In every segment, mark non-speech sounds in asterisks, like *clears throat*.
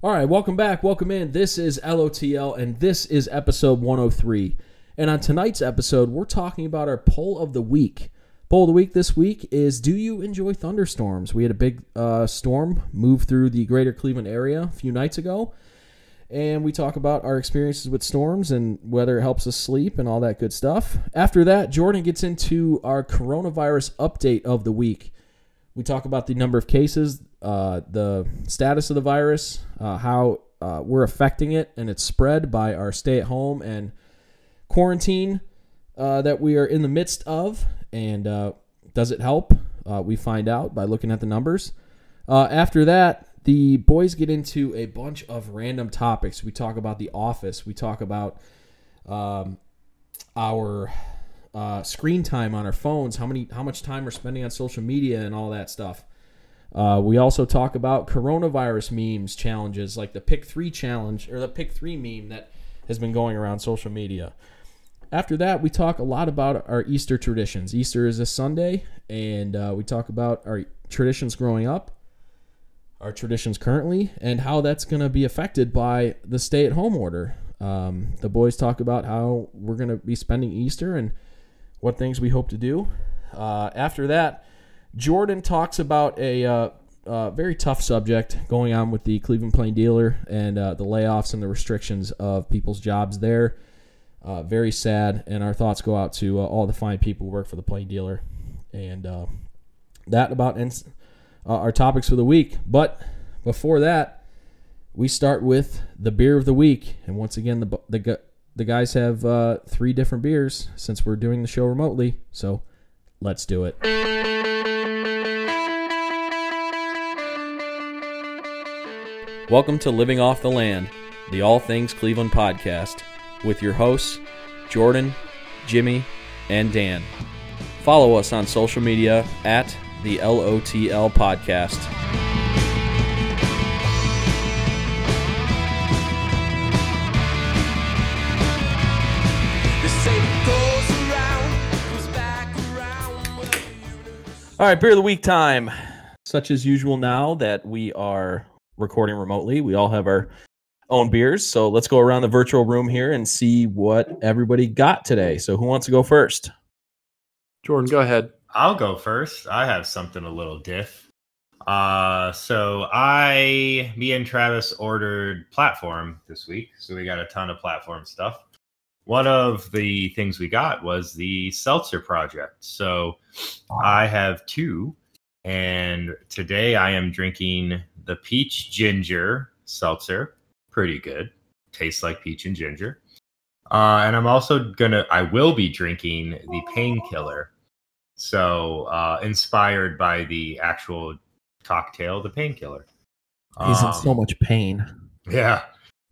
All right, welcome back. Welcome in. This is LOTL, and this is episode 103. And on tonight's episode, we're talking about our poll of the week. Poll of the week this week is Do you enjoy thunderstorms? We had a big uh, storm move through the greater Cleveland area a few nights ago. And we talk about our experiences with storms and whether it helps us sleep and all that good stuff. After that, Jordan gets into our coronavirus update of the week. We talk about the number of cases, uh, the status of the virus, uh, how uh, we're affecting it, and its spread by our stay at home and quarantine uh, that we are in the midst of. And uh, does it help? Uh, we find out by looking at the numbers. after that, the boys get into a bunch of random topics. We talk about the office. We talk about um, our uh, screen time on our phones, how many, how much time we're spending on social media, and all that stuff. Uh, we also talk about coronavirus memes challenges, like the Pick Three challenge or the Pick Three meme that has been going around social media. After that, we talk a lot about our Easter traditions. Easter is this Sunday, and uh, we talk about our traditions growing up our traditions currently and how that's going to be affected by the stay at home order. Um, the boys talk about how we're going to be spending Easter and what things we hope to do. Uh, after that, Jordan talks about a uh, uh, very tough subject going on with the Cleveland Plain Dealer and uh, the layoffs and the restrictions of people's jobs there. Uh, very sad, and our thoughts go out to uh, all the fine people who work for the Plain Dealer. And that about ends our topics for the week. But before that, we start with the beer of the week. And once again, the the the guys have uh, three different beers since we're doing the show remotely. So let's do it. Welcome to Living Off the Land, the All Things Cleveland podcast, with your hosts, Jordan, Jimmy, and Dan. Follow us on social media at the LOTL podcast. All right, beer of the week time. Such as usual now that we are recording remotely, we all have our own beers. So let's go around the virtual room here and see what everybody got today. So who wants to go first? Jordan, go ahead. I'll go first. I have something a little diff. Uh, so I, me and Travis ordered platform this week, so we got a ton of platform stuff. One of the things we got was the seltzer project. So I have two, and today I am drinking the peach ginger seltzer. Pretty good, tastes like peach and ginger. Uh, and I'm also gonna, I will be drinking the painkiller so uh, inspired by the actual cocktail, the painkiller. He's um, in so much pain. Yeah.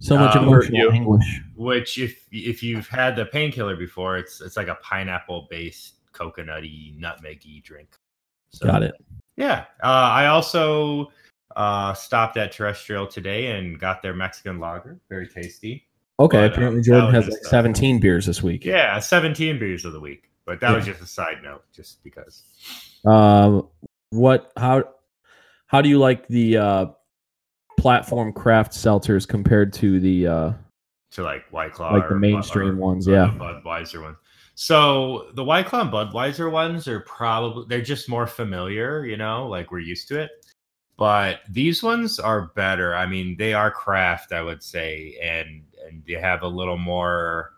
So much um, emotional anguish. Which, if if you've had the painkiller before, it's it's like a pineapple based coconutty nutmeggy drink. So, Got it. Yeah. Uh, I also uh, stopped at Terrestrial today and got their Mexican lager. Very tasty. Okay. But, apparently, uh, Jordan has like 17 beers this week. Yeah, 17 beers of the week. But that yeah. was just a side note, just because. Um, what? How? How do you like the uh, platform craft seltzers compared to the uh, to like White Claw, like the mainstream or, ones? Or yeah, Budweiser ones. So the White Claw and Budweiser ones are probably they're just more familiar, you know, like we're used to it. But these ones are better. I mean, they are craft, I would say, and and they have a little more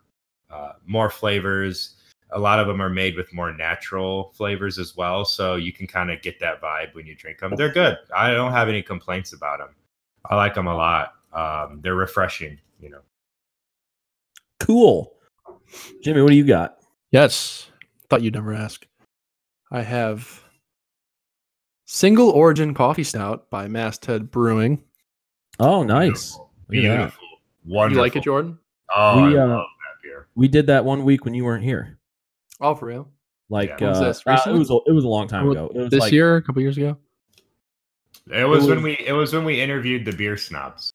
uh, more flavors a lot of them are made with more natural flavors as well so you can kind of get that vibe when you drink them they're good i don't have any complaints about them i like them a lot. Um, they're refreshing you know. Cool. Jimmy what do you got? Yes. Thought you'd never ask. I have single origin coffee stout by masthead brewing. Oh nice. Beautiful, beautiful. wonderful. You like it jordan? Oh we, I uh, love that beer. we did that one week when you weren't here. Oh, for real? Like yeah. uh, was uh, it was a, it was a long time ago. this like, year, a couple years ago. It was, it was, when we it was when we interviewed the beer snobs.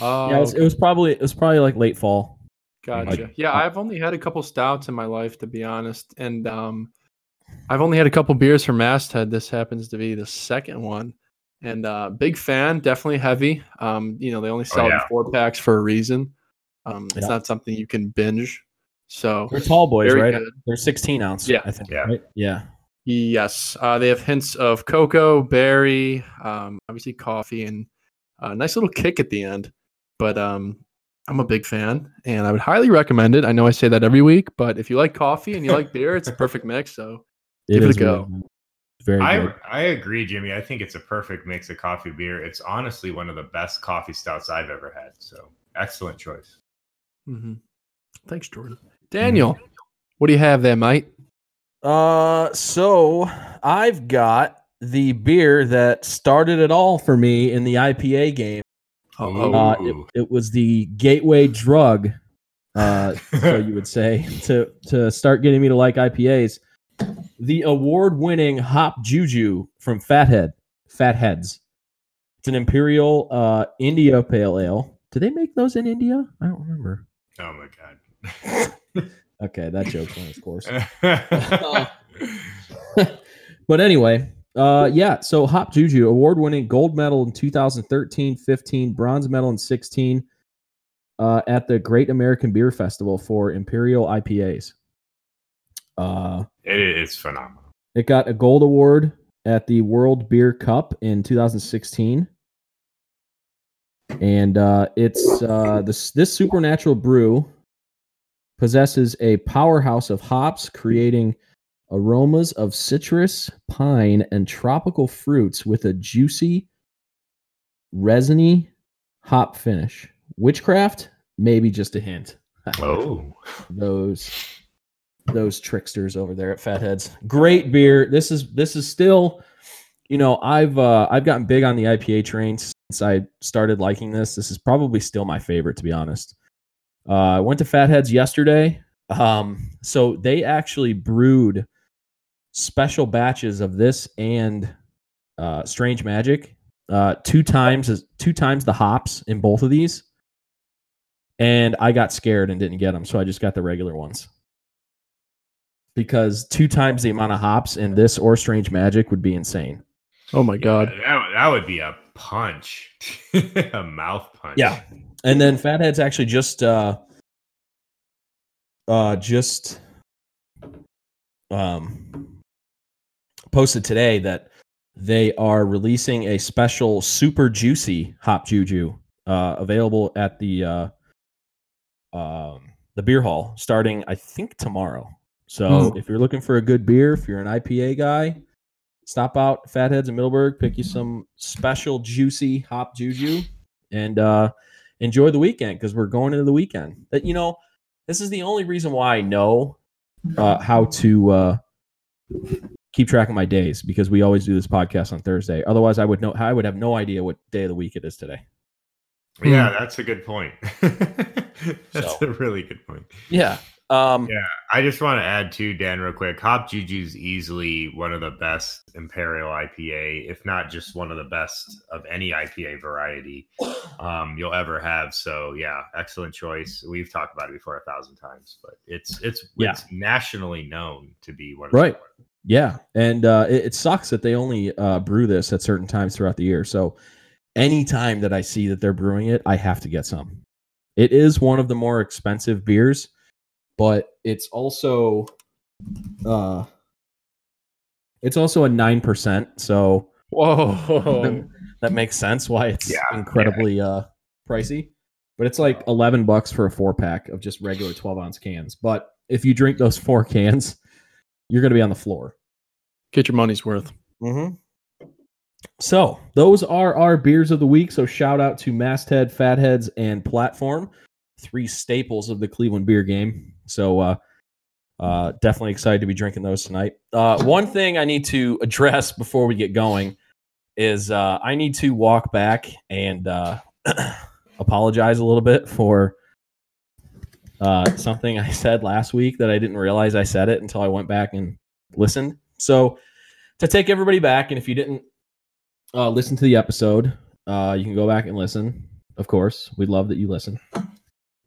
Oh, yeah, it was, it was, probably it was probably like late fall. Gotcha. Like, yeah, I've only had a couple stouts in my life, to be honest, and um, I've only had a couple beers from Masthead. This happens to be the second one, and uh, big fan. Definitely heavy. Um, you know, they only sell it in yeah. four packs for a reason. Um, it's Yeah. not something you can binge. So They're tall boys, right? good. They're 16 ounce. Yeah. I think. Yeah. Right? Yeah. Yes, uh, they have hints of cocoa, berry, um, obviously coffee, and a nice little kick at the end. But um, I'm a big fan, and I would highly recommend it. I know I say that every week, but if you like coffee and you like beer, it's a perfect mix. So *laughs* Give it a go. really. Very I good. I agree, Jimmy. I think it's a perfect mix of coffee beer. It's honestly one of the best coffee stouts I've ever had. So excellent choice. hmm thanks, Jordan. Daniel, what do you have there, mate? Uh, so I've got the beer that started it all for me in the IPA game. Oh, Uh, it, it was the gateway drug, uh, so you would say, *laughs* to to start getting me to like IPAs. The award-winning Hop Juju from Fathead, Fatheads. It's an Imperial uh, India Pale Ale. Do they make those in India? I don't remember. oh my god. *laughs* Okay, that joke's on its course. *laughs* but anyway, uh, yeah. So Hop Juju, award-winning gold medal in 2013, 15, bronze medal in 16, uh, at the Great American Beer Festival for Imperial IPAs. Uh, it is phenomenal. it got a gold award at the World Beer Cup in 2016. And uh, it's uh, this this supernatural brew possesses a powerhouse of hops, creating aromas of citrus, pine, and tropical fruits with a juicy, resiny hop finish. Witchcraft, maybe just a hint. *laughs* Oh, those those tricksters over there at Fatheads. Great beer. This is this is still, you know, I've uh I've gotten big on the IPA train since I started liking this. This is probably still my favorite to be honest. Uh I went to Fatheads yesterday. Um so they actually brewed special batches of this and uh Strange Magic. Uh two times as two times the hops in both of these. And I got scared and didn't get them, so I just got the regular ones because two times the amount of hops in this or Strange Magic would be insane. oh my God. that, that would be a punch, *laughs* a mouth punch. Yeah. And then Fatheads actually just uh uh just um posted today that they are releasing a special super juicy hop juju uh available at the uh um the beer hall starting I think tomorrow. So Hmm. if you're looking for a good beer, if you're an IPA guy, stop out Fatheads in Middleburg, pick you some special juicy hop juju and uh enjoy the weekend because we're going into the weekend. That you know, this is the only reason why I know uh, how to uh, keep track of my days because we always do this podcast on Thursday. Otherwise, I would know. I would have no idea what day of the week it is today. yeah, that's a good point. *laughs* that's So. a really good point. Yeah. Um, Yeah, I just want to add too, Dan, real quick. Hop Juju's easily one of the best Imperial IPA, if not just one of the best of any IPA variety *coughs* um, you'll ever have. So yeah, excellent choice. We've talked about it before a thousand times, but it's it's Yeah. it's nationally known to be one of Right. the Yeah, and uh, it, it sucks that they only uh, brew this at certain times throughout the year. So anytime that I see that they're brewing it, I have to get some. It is one of the more expensive beers, but it's also uh, it's also a nine percent. So Whoa. that makes sense why it's Yeah, incredibly uh, pricey. But it's like eleven bucks for a four pack of just regular twelve ounce cans. But if you drink those *laughs* four cans, you're going to be on the floor. Get your money's worth. Mm-hmm. So those are our beers of the week. So shout out to Masthead, Fatheads, and Platform, three staples of the Cleveland beer game. So uh, uh, definitely excited to be drinking those tonight. Uh, one thing I need to *laughs* address before we get going is uh, I need to walk back and uh, *clears throat* apologize a little bit for uh, something I said last week that I didn't realize I said it until I went back and listened. So to take everybody back, and if you didn't uh, listen to the episode, uh, you can go back and listen. Of course, we'd love that you listen.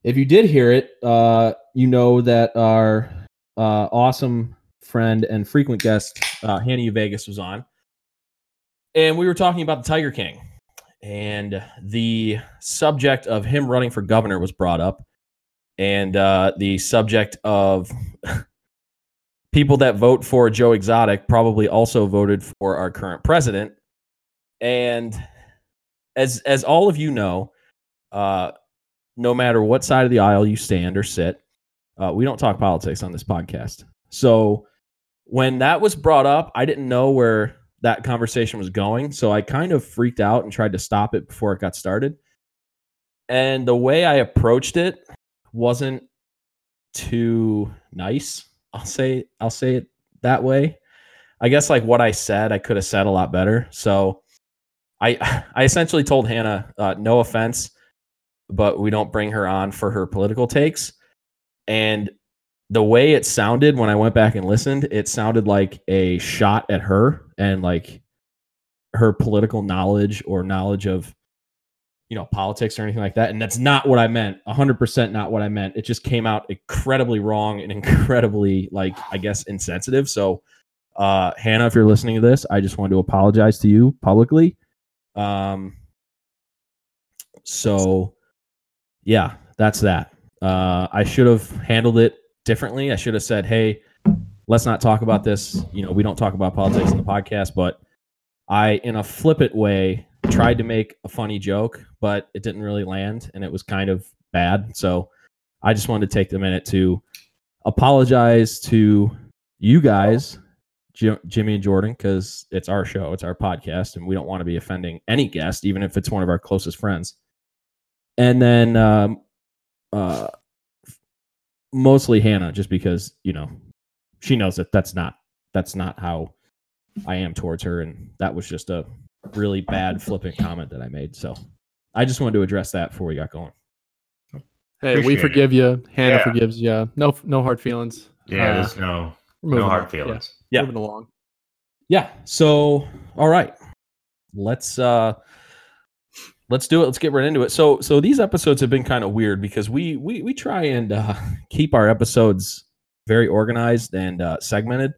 If you did hear it, uh, you know that our uh, awesome friend and frequent guest, uh, Hannah U. Vegas, was on. and we were talking about the Tiger King, and the subject of him running for governor was brought up, and uh, the subject of *laughs* people that vote for Joe Exotic probably also voted for our current president, and as as all of you know, uh, no matter what side of the aisle you stand or sit, uh, we don't talk politics on this podcast. So when that was brought up, I didn't know where that conversation was going. So I kind of freaked out and tried to stop it before it got started. And the way I approached it wasn't too nice. I'll say I'll say it that way. I guess like what I said, I could have said a lot better. So I *laughs* I essentially told Hannah, uh, no offense, but we don't bring her on for her political takes. And the way it sounded when I went back and listened, it sounded like a shot at her and like her political knowledge or knowledge of you know politics or anything like that. And that's not what i meant. 100% not what i meant. It just came out incredibly wrong and incredibly like i guess insensitive. So uh hannah if you're listening to this i just wanted to apologize to you publicly. Um so yeah that's that. Uh i should have handled it differently. I should have said hey let's not talk about this. You know we don't talk about politics in the podcast but i in a flippant way tried to make a funny joke but it didn't really land and it was kind of bad. So i just wanted to take the minute to apologize to you guys Ji- Jimmy and Jordan because it's our show, it's our podcast, and we don't want to be offending any guest, even if it's one of our closest friends. And then um, uh, mostly Hannah, just because you know she knows that that's not that's not how I am towards her, and that was just a really bad flippant comment that I made. So I just wanted to address that before we got going. Hey, we Appreciate it. forgive you. Hannah Yeah. forgives you. No, no hard feelings. Yeah, Uh, there's no no hard on. feelings. Yeah. Moving along. Yeah. So, all right. Let's uh let's do it. Let's get right into it. So so these episodes have been kind of weird because we we we try and uh *laughs* keep our episodes very organized and uh segmented.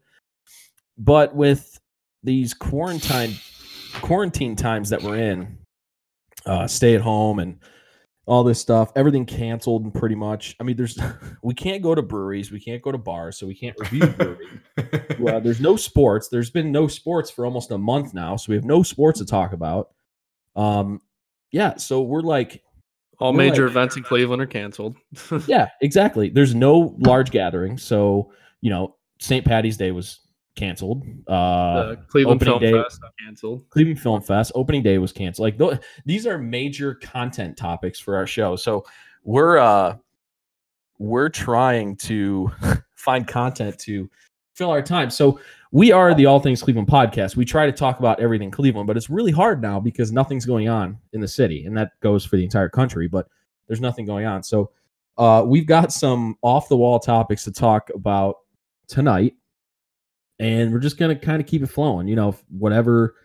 But with these quarantine quarantine times that we're in, uh stay at home and all this stuff, everything canceled and pretty much. I mean, there's *laughs* we can't go to breweries, we can't go to bars, so we can't review breweries *laughs* well, there's no sports. There's been no sports for almost a month now, so we have no sports to talk about. Um, yeah, so we're like, All We're major like- events in Cleveland are canceled. *laughs* yeah, exactly. There's no large gathering, so you know, St. Patty's Day was canceled. Uh, the Cleveland Film day- Fest canceled. Cleveland Film Fest opening day was canceled. Like th- these are major content topics for our show. So we're uh we're trying to *laughs* find content to fill our time. So we are the All Things Cleveland podcast. We try to talk about everything Cleveland, but it's really hard now because nothing's going on in the city, and that goes for the entire country. But there's nothing going on. So uh, we've got some off the wall topics to talk about tonight, and we're just gonna kind of keep it flowing. You know, whatever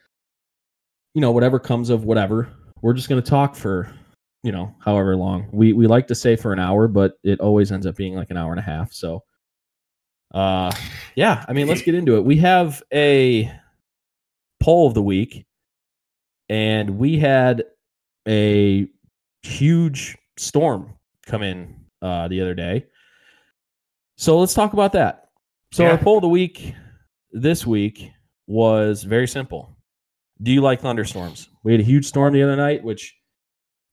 you know, whatever comes of whatever. We're just to talk for, you know, however long. We we like to say for an hour, but it always ends up being like an hour and a half. So, uh, yeah. I mean, let's *laughs* get into it. We have a poll of the week, and we had a huge storm come in uh, the other day. So let's talk about that. So Yeah. our poll of the week this week was very simple. Do you like thunderstorms? We had a huge storm the other night, which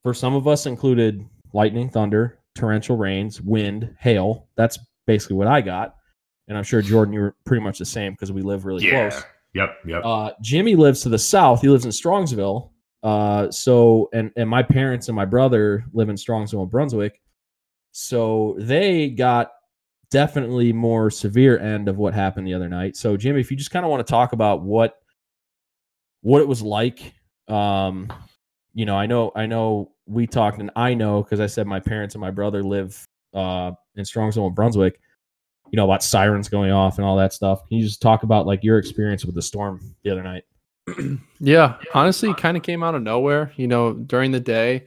for some of us included lightning, thunder, torrential rains, wind, hail. That's basically what I got. And I'm sure Jordan, you were pretty much the same because we live really yeah. close. Yep. Yep. Uh, Jimmy lives to the south. He lives in Strongsville. Uh, so and and my parents and my brother live in Strongsville, Brunswick. So they got definitely more severe end of what happened the other night. So Jimmy, if you just kind of want to talk about what what it was like, um, you know, I know I know we talked, and I know because I said my parents and my brother live uh, in Strongsville, Brunswick. You know about sirens going off and all that stuff. Can you just talk about like your experience with the storm the other night? *clears throat* Yeah, honestly, kind of came out of nowhere. You know, during the day,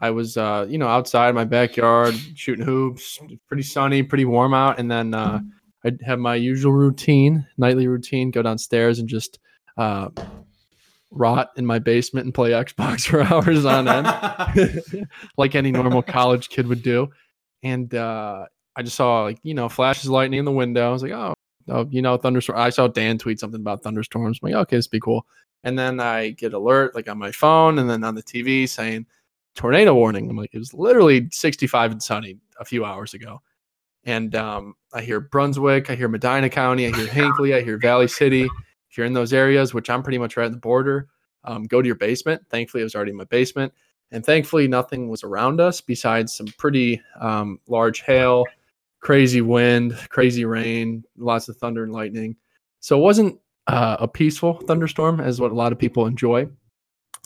I was, uh, you know, outside my backyard shooting hoops. Pretty sunny, pretty warm out, and then uh, I'd have my usual routine, nightly routine, go downstairs and just uh, rot in my basement and play *laughs* Xbox for hours on end, *laughs* *laughs* like any normal college kid would do. And uh, I just saw like you know flashes of lightning in the window. I was like, oh, oh you know thunderstorm. I saw Dan tweet something about thunderstorms. I'm like, okay, this be cool. And then I get alert like on my phone and then on the TV saying tornado warning. I'm like, it was literally 65 and sunny a few hours ago. And um, I hear Brunswick, I hear Medina County, I hear *laughs* Hinckley, I hear Valley City. If you're in those areas, which I'm pretty much right at the border, um, go to your basement. Thankfully, it was already in my basement. And thankfully, nothing was around us besides some pretty um, large hail, crazy wind, crazy rain, lots of thunder and lightning. So it wasn't uh, a peaceful thunderstorm, as what a lot of people enjoy.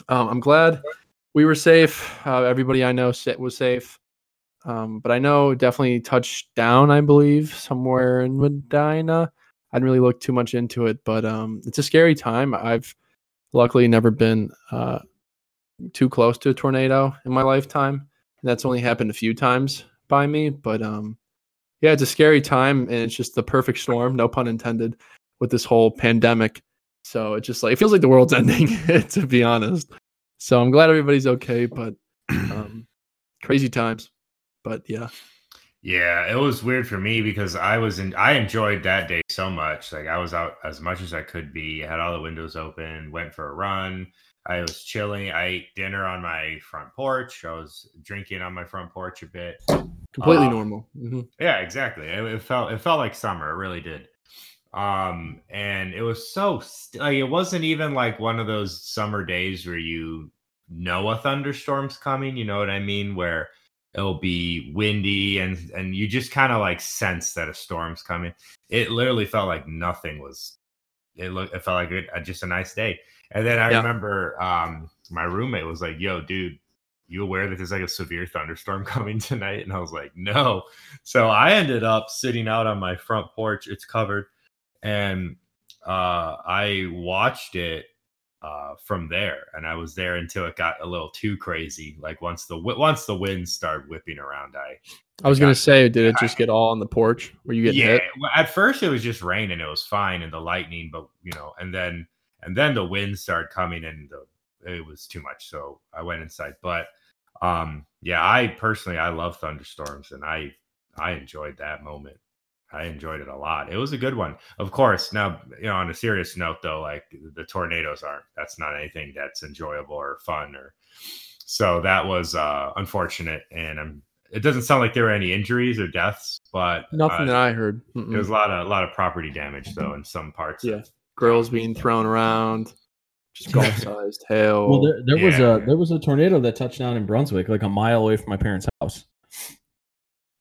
Um, I'm glad we were safe. Uh, everybody I know was safe. Um, but I know definitely touched down, I believe, somewhere in Medina. I didn't really look too much into it, but um, it's a scary time. I've luckily never been uh, too close to a tornado in my lifetime. And that's only happened a few times by me. But um, yeah, it's a scary time, and it's just the perfect storm, no pun intended, with this whole pandemic. So it just like it feels like the world's *laughs* ending, to be honest. So I'm glad everybody's okay, but um, crazy times. But yeah. Yeah, it was weird for me because I was in I enjoyed that day so much. Like I was out as much as I could be, I had all the windows open, went for a run. I was chilling. I ate dinner on my front porch. I was drinking on my front porch a bit. Completely um, normal. Mm-hmm. Yeah, exactly. It, it, felt it felt like summer. It really did. Um, and it was so st- like it wasn't even like one of those summer days where you know a thunderstorm's coming. You know what I mean? Where it'll be windy and and you just kind of like sense that a storm's coming. It literally felt like nothing was. It looked. It felt like it, uh, just a nice day. And then I yeah. remember um, my roommate was like, "Yo, dude, you aware that there's like a severe thunderstorm *laughs* coming tonight?" And I was like, "No." So I ended up sitting out on my front porch. It's covered, and uh, I watched it uh, from there, and I was there until it got a little too crazy. Like once the once the winds started whipping around, I I was gonna say, did it just get all on the porch Were you get yeah, hit? At first, it was just rain and it was fine, and the lightning, but you know, and then and then the wind started coming, and the, it was too much. So I went inside. But um, yeah, I personally I love thunderstorms, and I I enjoyed that moment. I enjoyed it a lot. It was a good one. Of course, now, you know, on a serious note though, like the tornadoes aren't that's not anything that's enjoyable or fun or so that was uh unfortunate and I'm it doesn't sound like there were any injuries or deaths, but nothing uh, that I heard. Mm-mm. There was a lot of a lot of property damage though in some parts. Yeah. Girls being thrown around, just golf sized hail. *laughs* Well, there, there yeah. was a there was a tornado that touched down in Brunswick, like a mile away from my parents' house.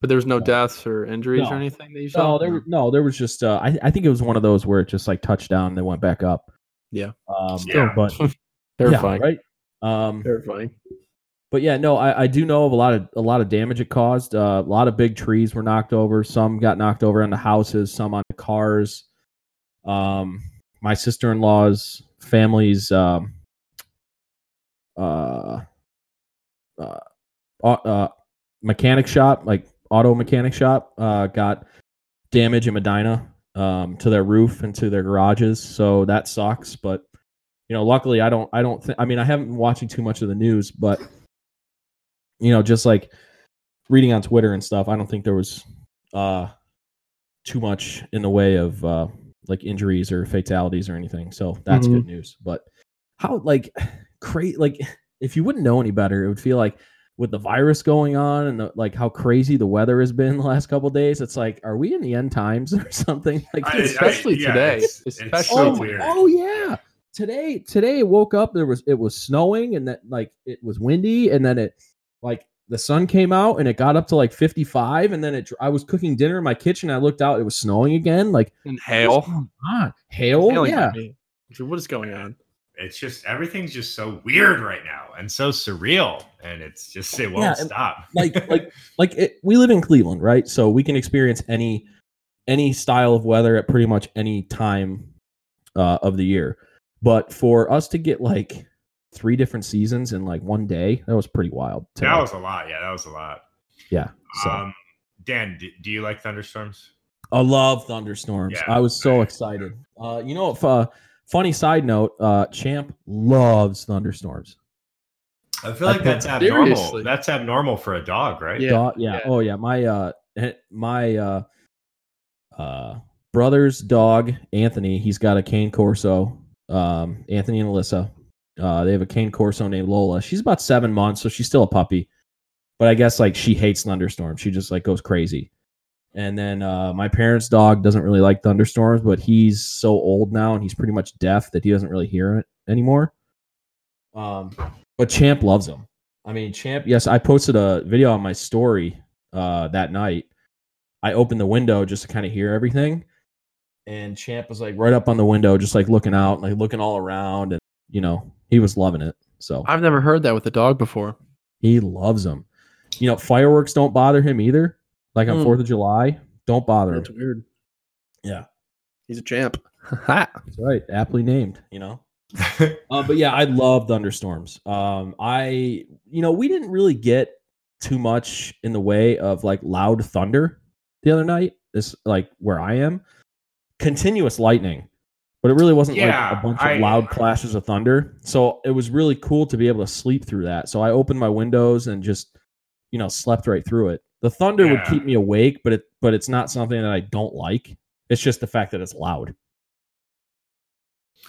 But there was no deaths or injuries no. or anything that you saw. No, there no, there was just. Uh, I I think it was one of those where it just like touched down and then went back up. Yeah. Um, yeah. But *laughs* terrifying, yeah, right? Um, terrifying. But yeah, no, I, I do know of a lot of a lot of damage it caused. Uh, a lot of big trees were knocked over. Some got knocked over on the houses. Some on the cars. Um, my sister in law's family's um, uh, uh, uh, mechanic shop, like auto mechanic shop uh, got damage in Medina um, to their roof and to their garages. So that sucks. But you know, luckily I don't. I don't think. I mean, I haven't been watching too much of the news, but you know, just like reading on Twitter and stuff, I don't think there was uh, too much in the way of uh, like injuries or fatalities or anything. So that's mm-hmm. good news. But how like *sighs* crazy like *sighs* if you wouldn't know any better, it would feel like with the virus going on and the, like how crazy the weather has been *laughs* the last couple days, it's like, are we in the end times *laughs* or something? Like, I, especially I, yeah, today, it's, especially it's so weird. Oh yeah, today today it woke up there was it was snowing and that like it was windy and then it like the sun came out and it got up to like 55 and then it I was cooking dinner in my kitchen I looked out it was snowing again like and hail? hail? Yeah. what is going on? It's just everything's just so weird right now and so surreal and it's just it won't yeah, stop. like *laughs* like like it, we live in cleveland right? So we can experience any any style of weather at pretty much any time uh, of the year. But for us to get like three different seasons in like one day that was pretty wild that was a lot yeah that was a lot yeah so. um dan do, do you like thunderstorms i love thunderstorms yeah, i was so right. excited uh you know if uh Funny side note: uh, Champ loves thunderstorms. I feel I like that's think- abnormal. Seriously. That's abnormal for a dog, right? Yeah. Dog- yeah. yeah. Oh yeah. My uh eh, my uh uh brother's dog Anthony. He's got a cane corso. Um, Anthony and Alyssa. Uh, they have a cane corso named Lola. She's about seven months, so she's still a puppy. But I guess like she hates thunderstorms. She just like goes crazy. And then uh, my parents' dog doesn't really like thunderstorms, but he's so old now and he's pretty much deaf that he doesn't really hear it anymore. Um, but Champ loves them. I mean, Champ. Yes, I posted a video on my story uh, that night. I opened the window just to kind of hear everything, and Champ was like right up on the window, just like looking out, like looking all around, and you know he was loving it. So I've never heard that with a dog before. he loves them. You know, fireworks don't bother him either. Like on Hmm. Fourth of July, don't bother him. That's weird. Yeah, He's a champ. *laughs* That's right. Aptly named. You know. *laughs* Uh, but yeah, I love thunderstorms. Um, I, you know, we didn't really get too much in the way of like loud thunder the other night. This like where I am, continuous lightning, but it really wasn't Yeah, like a bunch I- of loud clashes of thunder. So it was really cool to be able to sleep through that. So I opened my windows and just, you know, slept right through it. The thunder would keep me awake, but it, but it's not something that I don't like. It's just the fact that it's loud.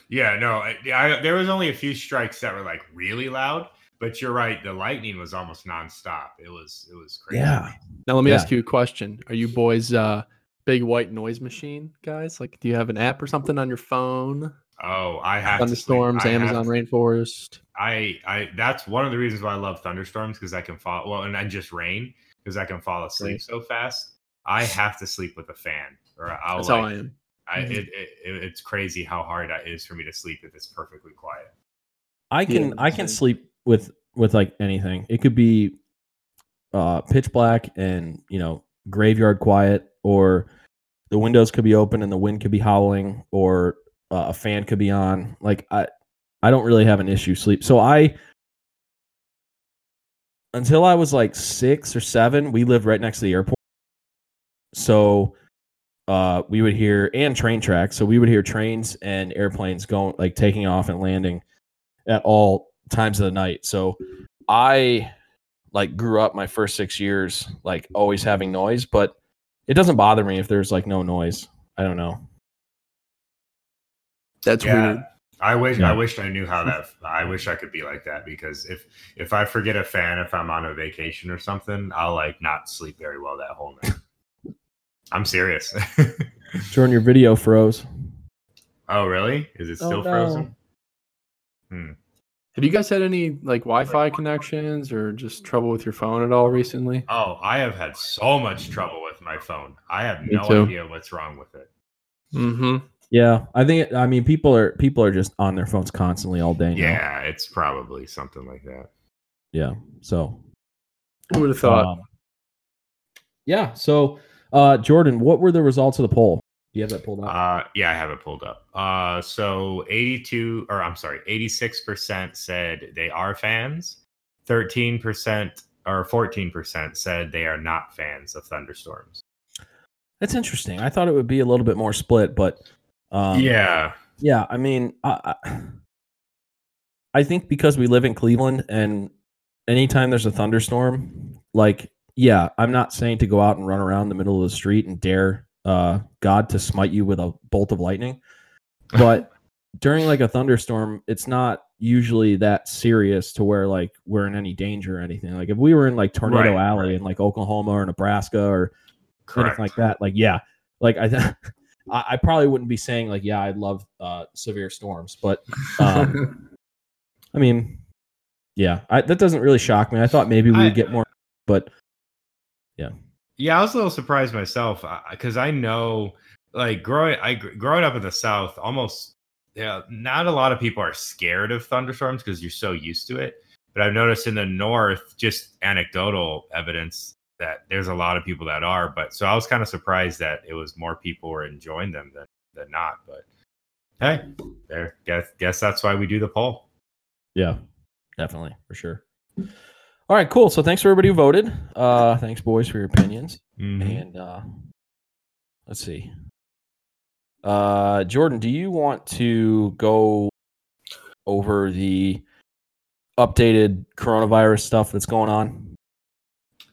yeah, no, I, I, there was only a few strikes that were like really loud, but you're right. The lightning was almost nonstop. It was, it was crazy. Yeah. Now let me Yeah. ask you a question. Are you boys uh big white noise machine guys? Like do you have an app or something on your phone? Oh, I have Thunderstorms, I Amazon to- rainforest. I, I, that's one of the reasons why I love thunderstorms because I can fall. Well, and, and just rain because I can fall asleep Right. so fast. I have to sleep with a fan, or I'll That's like, how I am. I, Mhm. it, it, it, it's crazy how hard it is for me to sleep if it's perfectly quiet. I can Yeah, I can sleep with with like anything. It could be uh pitch black and you know graveyard quiet, or the windows could be open and the wind could be howling, or uh, a fan could be on. Like I I don't really have an issue sleep. So I until I was like six or seven, we lived right next to the airport. So uh we would hear and train tracks. So we would hear trains and airplanes going like taking off and landing at all times of the night. So I like grew up my first six years like always having noise, but it doesn't bother me if there's like no noise. I don't know. That's Yeah. weird. I wish Yeah. I wished I knew how that. I wish I could be like that because if if I forget a fan, if I'm on a vacation or something, I'll like not sleep very well that whole night. *laughs* I'm serious. *laughs* Jordan, your video froze. oh really? Is it Oh, still no. frozen? Hmm. Have you guys had any like Wi-Fi connections or just trouble with your phone at all recently? Oh, I have had so much trouble with my phone. I have Me no too. idea what's wrong with it. Mm-hmm. Yeah, I think I mean people are people are just on their phones constantly all day. now. Yeah, it's probably something like that. yeah. So Who would have thought? um, yeah. So uh, Jordan, what were the results of the poll? Do you have that pulled up? Uh, yeah, I have it pulled up. Uh, so 82, or I'm sorry, 86% said they are fans. 13% or 14% said they are not fans of thunderstorms. That's interesting. I thought it would be a little bit more split, but um, yeah. Yeah, I mean, I, I I think because we live in Cleveland and anytime there's a thunderstorm, like, yeah, I'm not saying to go out and run around the middle of the street and dare uh, God to smite you with a bolt of lightning, but *laughs* during like a thunderstorm, it's not usually that serious to where like we're in any danger or anything. Like if we were in like Tornado Right, Alley right. in like Oklahoma or Nebraska or Correct. anything like that. Like, yeah, like I, *laughs* I, I probably wouldn't be saying like, yeah, I'd love uh, severe storms, but um, *laughs* I mean, yeah, I, that doesn't really shock me. I thought maybe we I- would get more, but Yeah, I was a little surprised myself uh, because I know, like, growing I growing up in the South, almost yeah, not a lot of people are scared of thunderstorms because you're so used to it. But I've noticed in the North, just anecdotal evidence that there's a lot of people that are. But so I was kind of surprised that it was more people were enjoying them than than not. But hey, there, guess guess that's why we do the poll. yeah, definitely for sure. All right, cool. So thanks for everybody who voted. Uh, thanks, boys, for your opinions. Mhm. And uh, let's see. Uh, Jordan, do you want to go over the updated coronavirus stuff that's going on?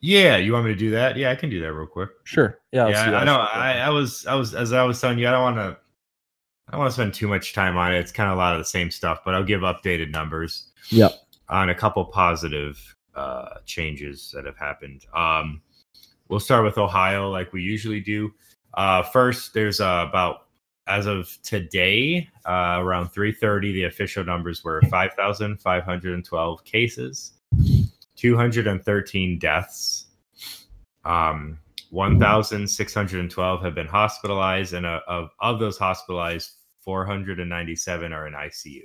Yeah, you want me to do that? Yeah, I can do that real quick. Sure. Yeah. yeah, I that. know. I, I was, I was, as I was telling you, I don't want to, I don't want to spend too much time on it. It's kind of a lot of the same stuff, but I'll give updated numbers Yep. on a couple positive uh, changes that have happened. Um, we'll start with Ohio, like we usually do. Uh, first, there's uh, about as of today, uh, around 3:30, the official numbers were 5,512 cases, 213 deaths. Um, 1,612 have been hospitalized, and uh, of, of those hospitalized, 497 are in ICU.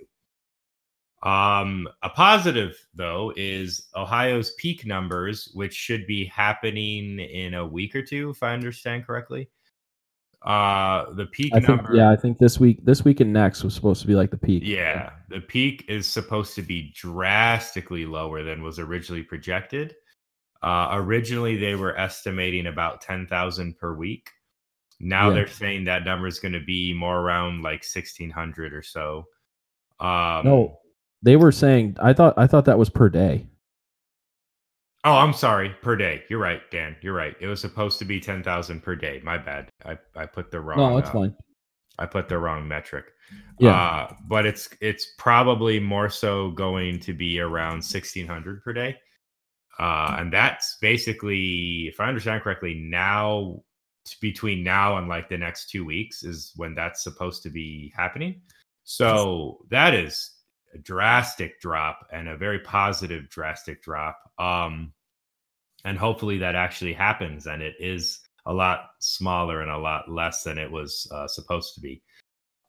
Um, a positive though is Ohio's peak numbers, which should be happening in a week or two, if I understand correctly. Uh, the peak I think, number, yeah, I think this week, this week and next was supposed to be like the peak. yeah, the peak is supposed to be drastically lower than was originally projected. Uh, originally, they were estimating about 10,000 per week. Now Yeah. they're saying that number is going to be more around like 1,600 or so. Um, No, they were saying. I thought. I thought that was per day. Oh, I'm sorry, per day. You're right, Dan. You're right. It was supposed to be 10,000 per day. My bad. I, I put the wrong. No, it's uh, fine. I put the wrong metric. Yeah. Uh, but it's it's probably more so going to be around 1600 per day. Uh, and that's basically, if I understand correctly, now between now and like the next two weeks is when that's supposed to be happening. So that is a drastic drop and a very positive drastic drop. Um, and hopefully that actually happens and it is a lot smaller and a lot less than it was uh, supposed to be.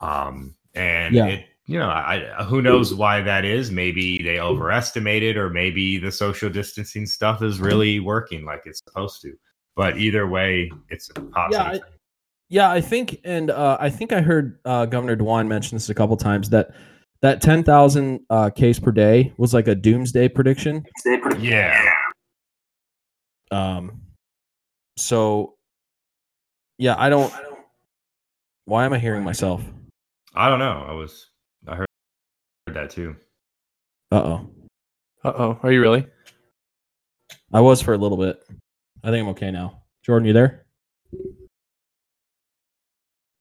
Um, and Yeah. it, you know, I, who knows why that is? Maybe they overestimated, or maybe the social distancing stuff is really working like it's supposed to. But either way, it's a positive. Yeah, I- Yeah, I think, and uh, I think I heard uh, Governor DeWine mention this a couple times that that ten thousand uh, case per day was like a doomsday prediction. yeah. Um, so yeah, I don't. Why am I hearing myself? I don't know. I was I heard that too. Uh oh, Uh oh. Are you really? I was for a little bit. I think I'm okay now. Jordan, you there?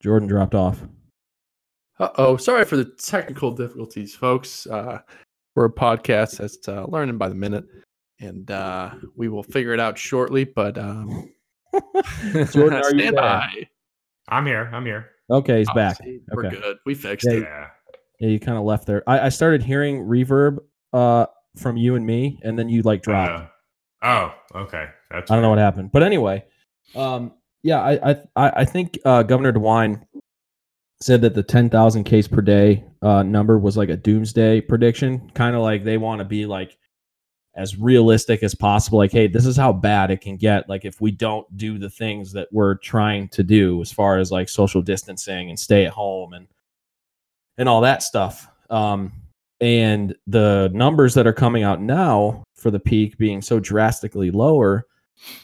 Jordan dropped off. Uh oh. Sorry for the technical difficulties, folks. Uh, we're a podcast that's uh, learning by the minute, and uh, we will figure it out shortly. But um, *laughs* *laughs* Jordan, are you stand there? by. I'm here. I'm here. Okay, he's Oh, back. see, We're Okay. good. We fixed Yeah, it. Yeah. Yeah, you kind of left there. I, I started hearing reverb uh from you and me, and then you like dropped. Uh, oh, okay. That's I don't know what happened, but anyway, um, yeah, I I I I think uh, Governor DeWine said that the ten thousand case per day uh, number was like a doomsday prediction, kind of like they want to be like as realistic as possible. Like, hey, this is how bad it can get. Like, if we don't do the things that we're trying to do, as far as like social distancing and stay at home and and all that stuff. Um, and the numbers that are coming out now for the peak being so drastically lower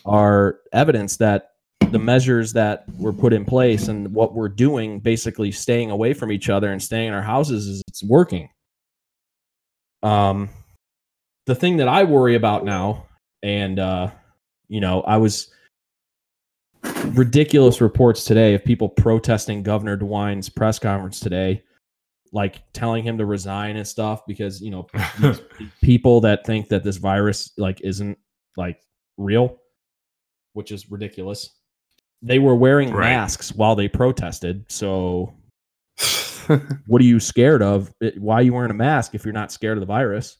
are evidence that the measures that were put in place and what we're doing, basically staying away from each other and staying in our houses, is it's working. Um, the thing that I worry about now, and uh, you know, I was ridiculous reports today of people protesting Governor DeWine's press conference today, like telling him to resign and stuff because you know *laughs* people that think that this virus like isn't like real, which is ridiculous. They were wearing Right. masks while they protested. So, *laughs* what are you scared of? Why are you wearing a mask if you're not scared of the virus?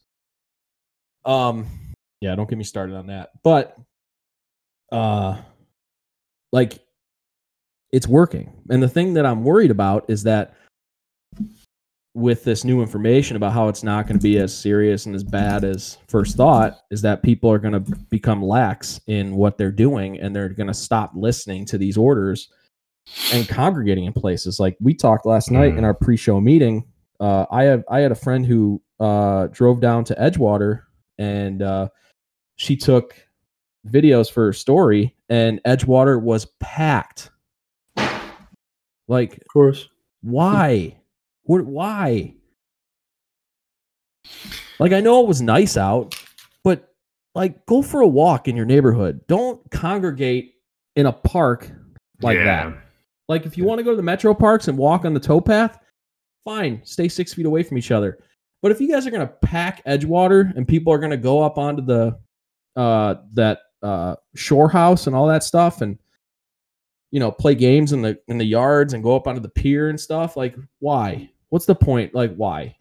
Um, yeah, don't get me started on that. But, uh, like, it's working. And the thing that I'm worried about is that with this new information about how it's not going to be as serious and as bad as first thought is that people are going to become lax in what they're doing and they're going to stop listening to these orders and congregating in places like we talked last night in Mm. our pre-show meeting uh, i have i had a friend who uh, drove down to edgewater and uh, she took videos for her story and edgewater was packed Like, Of course. why? What? Why? Like, I know it was nice out, but like, go for a walk in your neighborhood. Don't congregate in a park like that. Like, if you want to go to the metro parks and walk on the towpath, fine, stay six feet away from each other. But if you guys are gonna pack Edgewater and people are gonna go up onto the uh that uh shore house and all that stuff and you know play games in the in the yards and go up onto the pier and stuff, like why? What's the point? Like why?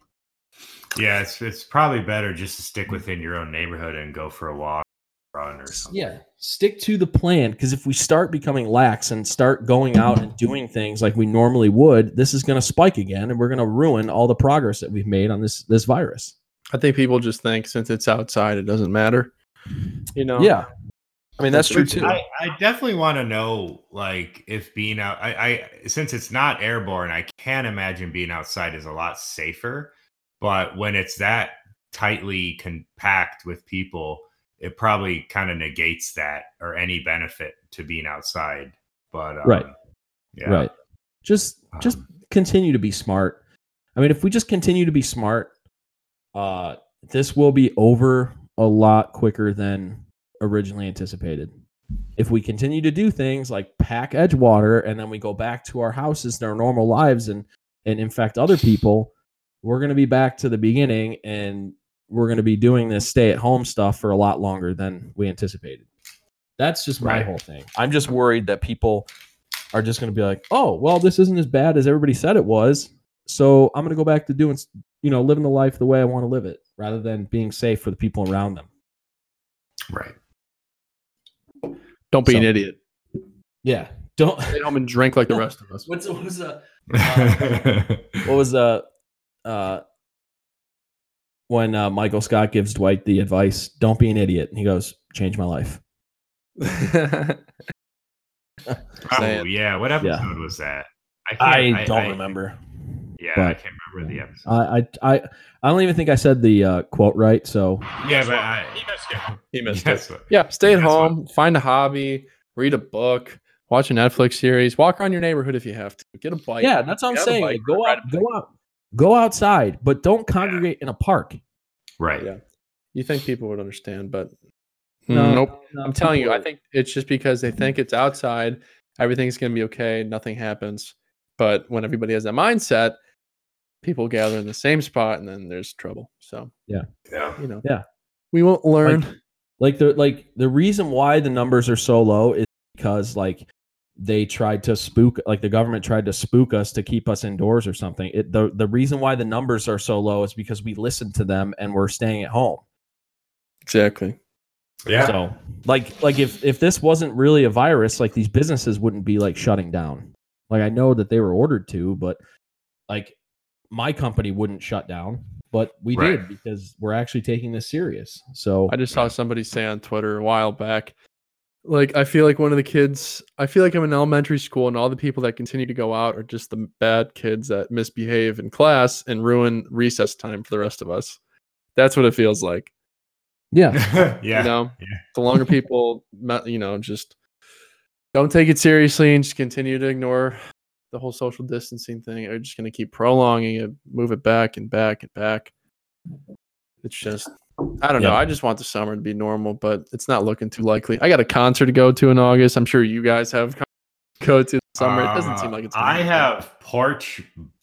Yeah, it's it's probably better just to stick within your own neighborhood and go for a walk, run or something. Yeah, stick to the plan because if we start becoming lax and start going out and doing things like we normally would, this is going to spike again, and we're going to ruin all the progress that we've made on this this virus. I think people just think since it's outside, it doesn't matter. You know? Yeah, I mean, that's true too. I, I definitely want to know, like, if being out, I, I since it's not airborne, I can't imagine being outside is a lot safer. But when it's that tightly compact with people, it probably kind of negates that or any benefit to being outside. But um, Right. yeah, right. Just just Um, continue to be smart. I mean, if we just continue to be smart, uh, this will be over a lot quicker than originally anticipated. If we continue to do things like pack Edgewater and then we go back to our houses and our normal lives and and infect other people, we're going to be back to the beginning and we're going to be doing this stay at home stuff for a lot longer than we anticipated. That's just my Right. whole thing. I'm just worried that people are just going to be like, "Oh, well, this isn't as bad as everybody said it was." So, I'm going to go back to doing, you know, living the life the way I want to live it rather than being safe for the people around them. right. Don't be an idiot. Yeah. Don't Stay home and drink like the rest of us. *laughs* What's what was uh *laughs* what was uh uh when uh, Michael Scott gives Dwight the advice, "Don't be an idiot." And he goes, "Change my life." *laughs* oh yeah, what episode Yeah. was that? I, can't- don't remember. Yeah, but- I can't remember the episode. I, I I I don't even think I said the uh, quote right. So yeah, but I, he missed Guess *laughs* it. *laughs* Yeah, stay at That's home, find a hobby, read a book, watch a Netflix series, walk around your neighborhood if you have to. Get a bike. yeah, that's what I'm saying. bike Like, go out, go out, go outside, but don't congregate in a park. Right. Yeah. You think people would understand, but No, nope. no, I'm telling you, I think it's just because they think it's outside, everything's going to be okay, nothing happens. But when everybody has that mindset, people gather in the same spot and then there's trouble. So, Yeah. Yeah, you know, Yeah. we won't learn. like the like the reason why the numbers are so low is because like they tried to spook like the government tried to spook us to keep us indoors or something it, the the reason why the numbers are so low is because we listened to them and we're staying at home exactly. Yeah. so like like if if this wasn't really a virus like these businesses wouldn't be like shutting down like i know that they were ordered to but like my company wouldn't shut down but we Right. did because we're actually taking this serious so I just saw somebody say on Twitter a while back, like, I feel like one of the kids, I feel like I'm in elementary school and all the people that continue to go out are just the bad kids that misbehave in class and ruin recess time for the rest of us. That's what it feels like. yeah *laughs* yeah. You know, Yeah. the longer people, you know, just don't take it seriously and just continue to ignore the whole social distancing thing, are just going to keep prolonging it, move it back and back and back. It's just, I don't know. I just want the summer to be normal, but it's not looking too likely. I got a concert to go to in August. I'm sure you guys have con- go to this summer. it doesn't seem Uh, like it's. gonna I be- have porch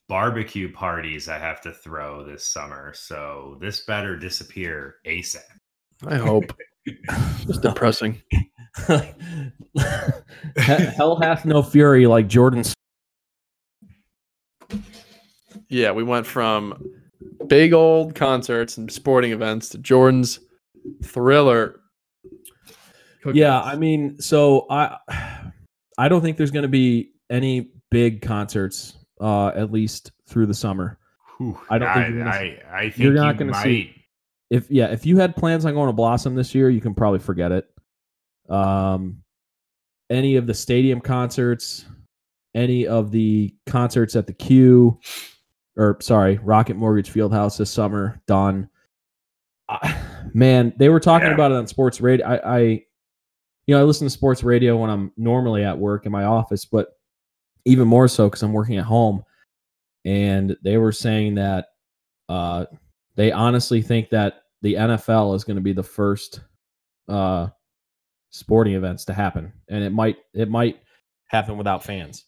barbecue parties I have to throw this summer, so this better disappear ASAP. I hope. It's depressing. *laughs* Hell hath no fury like Jordan's. Yeah, we went from big old concerts and sporting events to Jordan's thriller. Yeah, I mean, so I, I don't think there's going to be any big concerts, uh, at least through the summer. Whew, I don't think I, you're gonna I, I think you're not you gonna see- If yeah, if you had plans on going to Blossom this year, you can probably forget it. Um, any of the stadium concerts, any of the concerts at the Q, or sorry, Rocket Mortgage Fieldhouse this summer, Don, I, man, they were talking Yeah. about it on sports radio. I, I, you know, I listen to sports radio when I'm normally at work in my office, but even more so because I'm working at home, and they were saying that uh, they honestly think that the NFL is going to be the first uh, sporting events to happen, and it might it might happen without fans.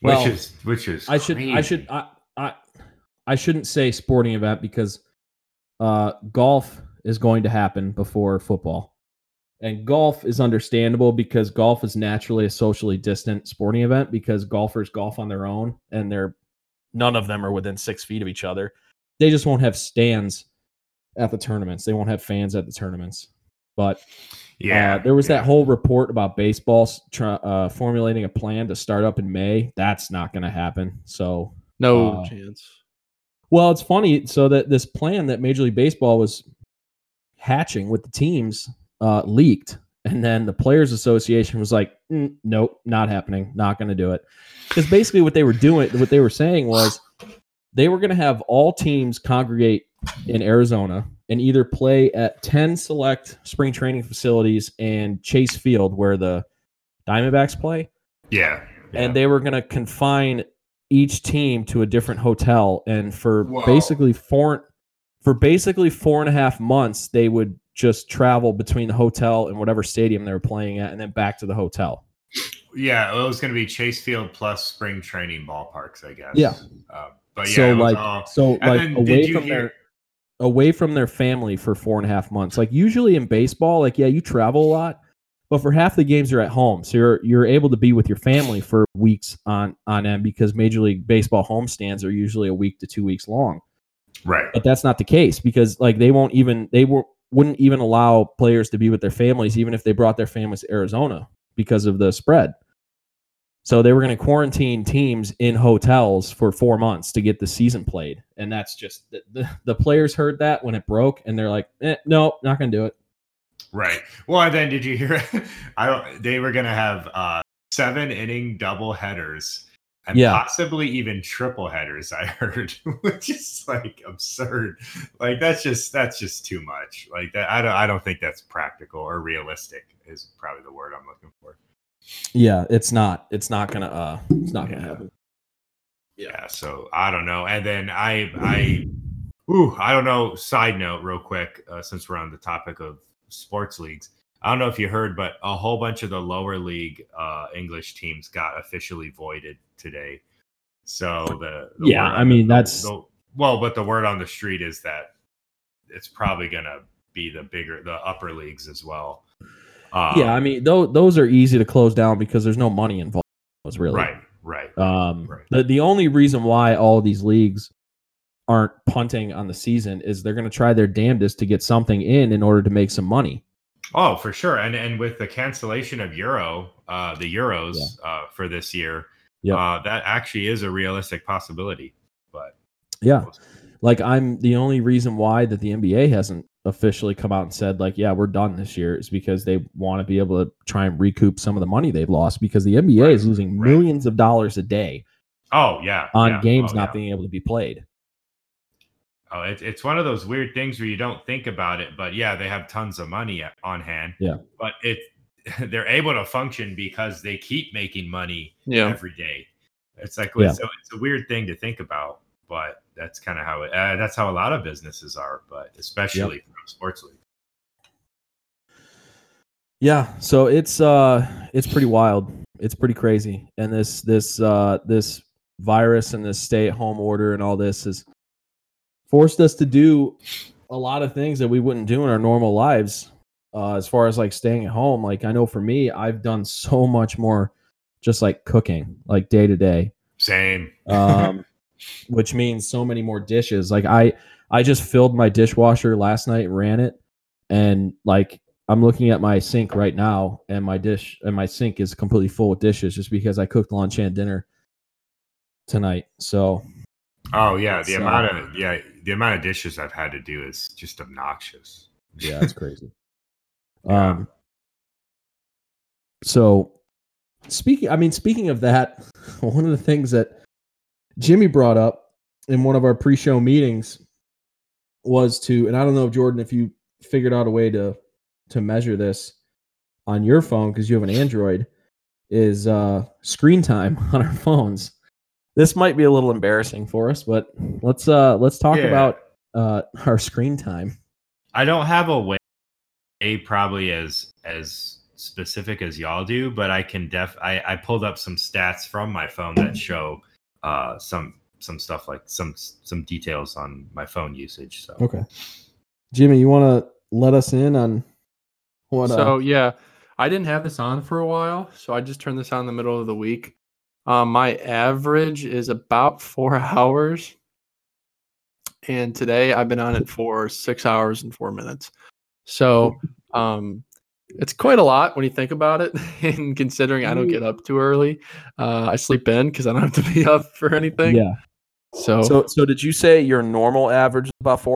Which Well, is which is I should I should I, I I shouldn't say sporting event because uh golf is going to happen before football. And golf is understandable because golf is naturally a socially distant sporting event because golfers golf on their own and they're none of them are within six feet of each other. They just won't have stands at the tournaments. They won't have fans at the tournaments. But yeah uh, there was yeah. that whole report about baseball uh, formulating a plan to start up in May. That's not going to happen. So, No Uh, chance. well, it's funny. So that this plan that Major League Baseball was hatching with the teams uh, leaked, and then the Players Association was like, "Mm, "Nope, not happening. Not going to do it." Because basically, what they were doing, what they were saying was, they were going to have all teams congregate in Arizona and either play at 10 select spring training facilities and Chase Field where the Diamondbacks play yeah, yeah. and they were going to confine each team to a different hotel and for Whoa. basically four for basically four and a half months they would just travel between the hotel and whatever stadium they were playing at and then back to the hotel yeah it was going to be chase field plus spring training ballparks i guess Yeah. uh, but yeah so was like all- so and like then away from hear their away from their family for four and a half months. Like usually in baseball like yeah you travel a lot but for half the games you're at home. So you're you're able to be with your family for weeks on on end because major league baseball homestands are usually a week to two weeks long. Right. But that's not the case because like they won't even they won't wouldn't even allow players to be with their families even if they brought their families to Arizona because of the spread. So they were going to quarantine teams in hotels for 4 months to get the season played. And that's just the, the, the players heard that when it broke and they're like, eh, "No, not going to do it." right. Well then did you hear *laughs* i don't they were going to have uh seven inning double headers and Yeah. possibly even triple headers i heard *laughs* which is like absurd. Like that's just that's just too much. Like that i don't i don't think that's practical or realistic is probably the word i'm looking for Yeah, it's not it's not going to uh it's not to Yeah. happen. yeah so i don't know and then i i ooh i don't know side note real quick uh, since we're on the topic of sports leagues i don't know if you heard but a whole bunch of the lower league uh english teams got officially voided today so the, the Yeah, I mean, the- that's- the- well but the word on the street is that it's probably gonna be the bigger the upper leagues as well um, yeah, I mean, those those are easy to close down because there's no money involved. Really. right right Um, Right. the the only reason why all these leagues aren't punting on the season is they're going to try their damnedest to get something in in order to make some money. Oh, for sure. And and with the cancellation of Euro, uh, the Euros uh, for this year, Yep. uh, that actually is a realistic possibility. But Yeah, like I'm the only reason why that the NBA hasn't officially come out and said like, yeah, we're done this year is because they want to be able to try and recoup some of the money they've lost because the NBA Right, is losing right. millions of dollars a day oh yeah, on yeah, games oh, not yeah. being able to be played. Oh, it, it's one of those weird things where you don't think about it, but yeah, they have tons of money on hand. Yeah. but it *laughs* they're able to function because they keep making money Yeah. every day. It's like Yeah. it's, a, it's a weird thing to think about, but that's kind of how it. Uh, that's how a lot of businesses are, but especially from sports league. Yeah, so it's uh it's pretty wild. It's pretty crazy. And this this uh this virus and this stay at home order and all this has forced us to do a lot of things that we wouldn't do in our normal lives. Uh as far as like staying at home, like I know for me, I've done so much more just like cooking, like day to day. Same. Um which means so many more dishes. Like I I just filled my dishwasher last night, ran it, and like I'm looking at my sink right now, and my dish and my sink is completely full with dishes just because I cooked lunch and dinner tonight. So Oh yeah, the So- amount of yeah, the amount of dishes I've had to do is just obnoxious. yeah, it's crazy. *laughs* Yeah. Um. So, speaking, I mean, speaking of that, *laughs* one of the things that Jimmy brought up in one of our pre-show meetings was to, and I don't know, if Jordan, if you figured out a way to to measure this on your phone because you have an Android, is uh, screen time *laughs* on our phones. This might be a little embarrassing for us, but let's uh, let's talk Yeah. about uh, our screen time. I don't have a way A probably as as specific as y'all do, but I can def I, I pulled up some stats from my phone that show uh some some stuff like some some details on my phone usage. So Okay, Jimmy, you want to let us in on what? So uh, yeah, I didn't have this on for a while, so I just turned this on in the middle of the week. Um, my average is about *laughs* four hours, and today I've been on it for six hours and four minutes. So um, it's quite a lot when you think about it, *laughs* and considering I don't get up too early, uh, I sleep in because I don't have to be *laughs* up for anything. yeah. So, So, so did you say your normal average is about four?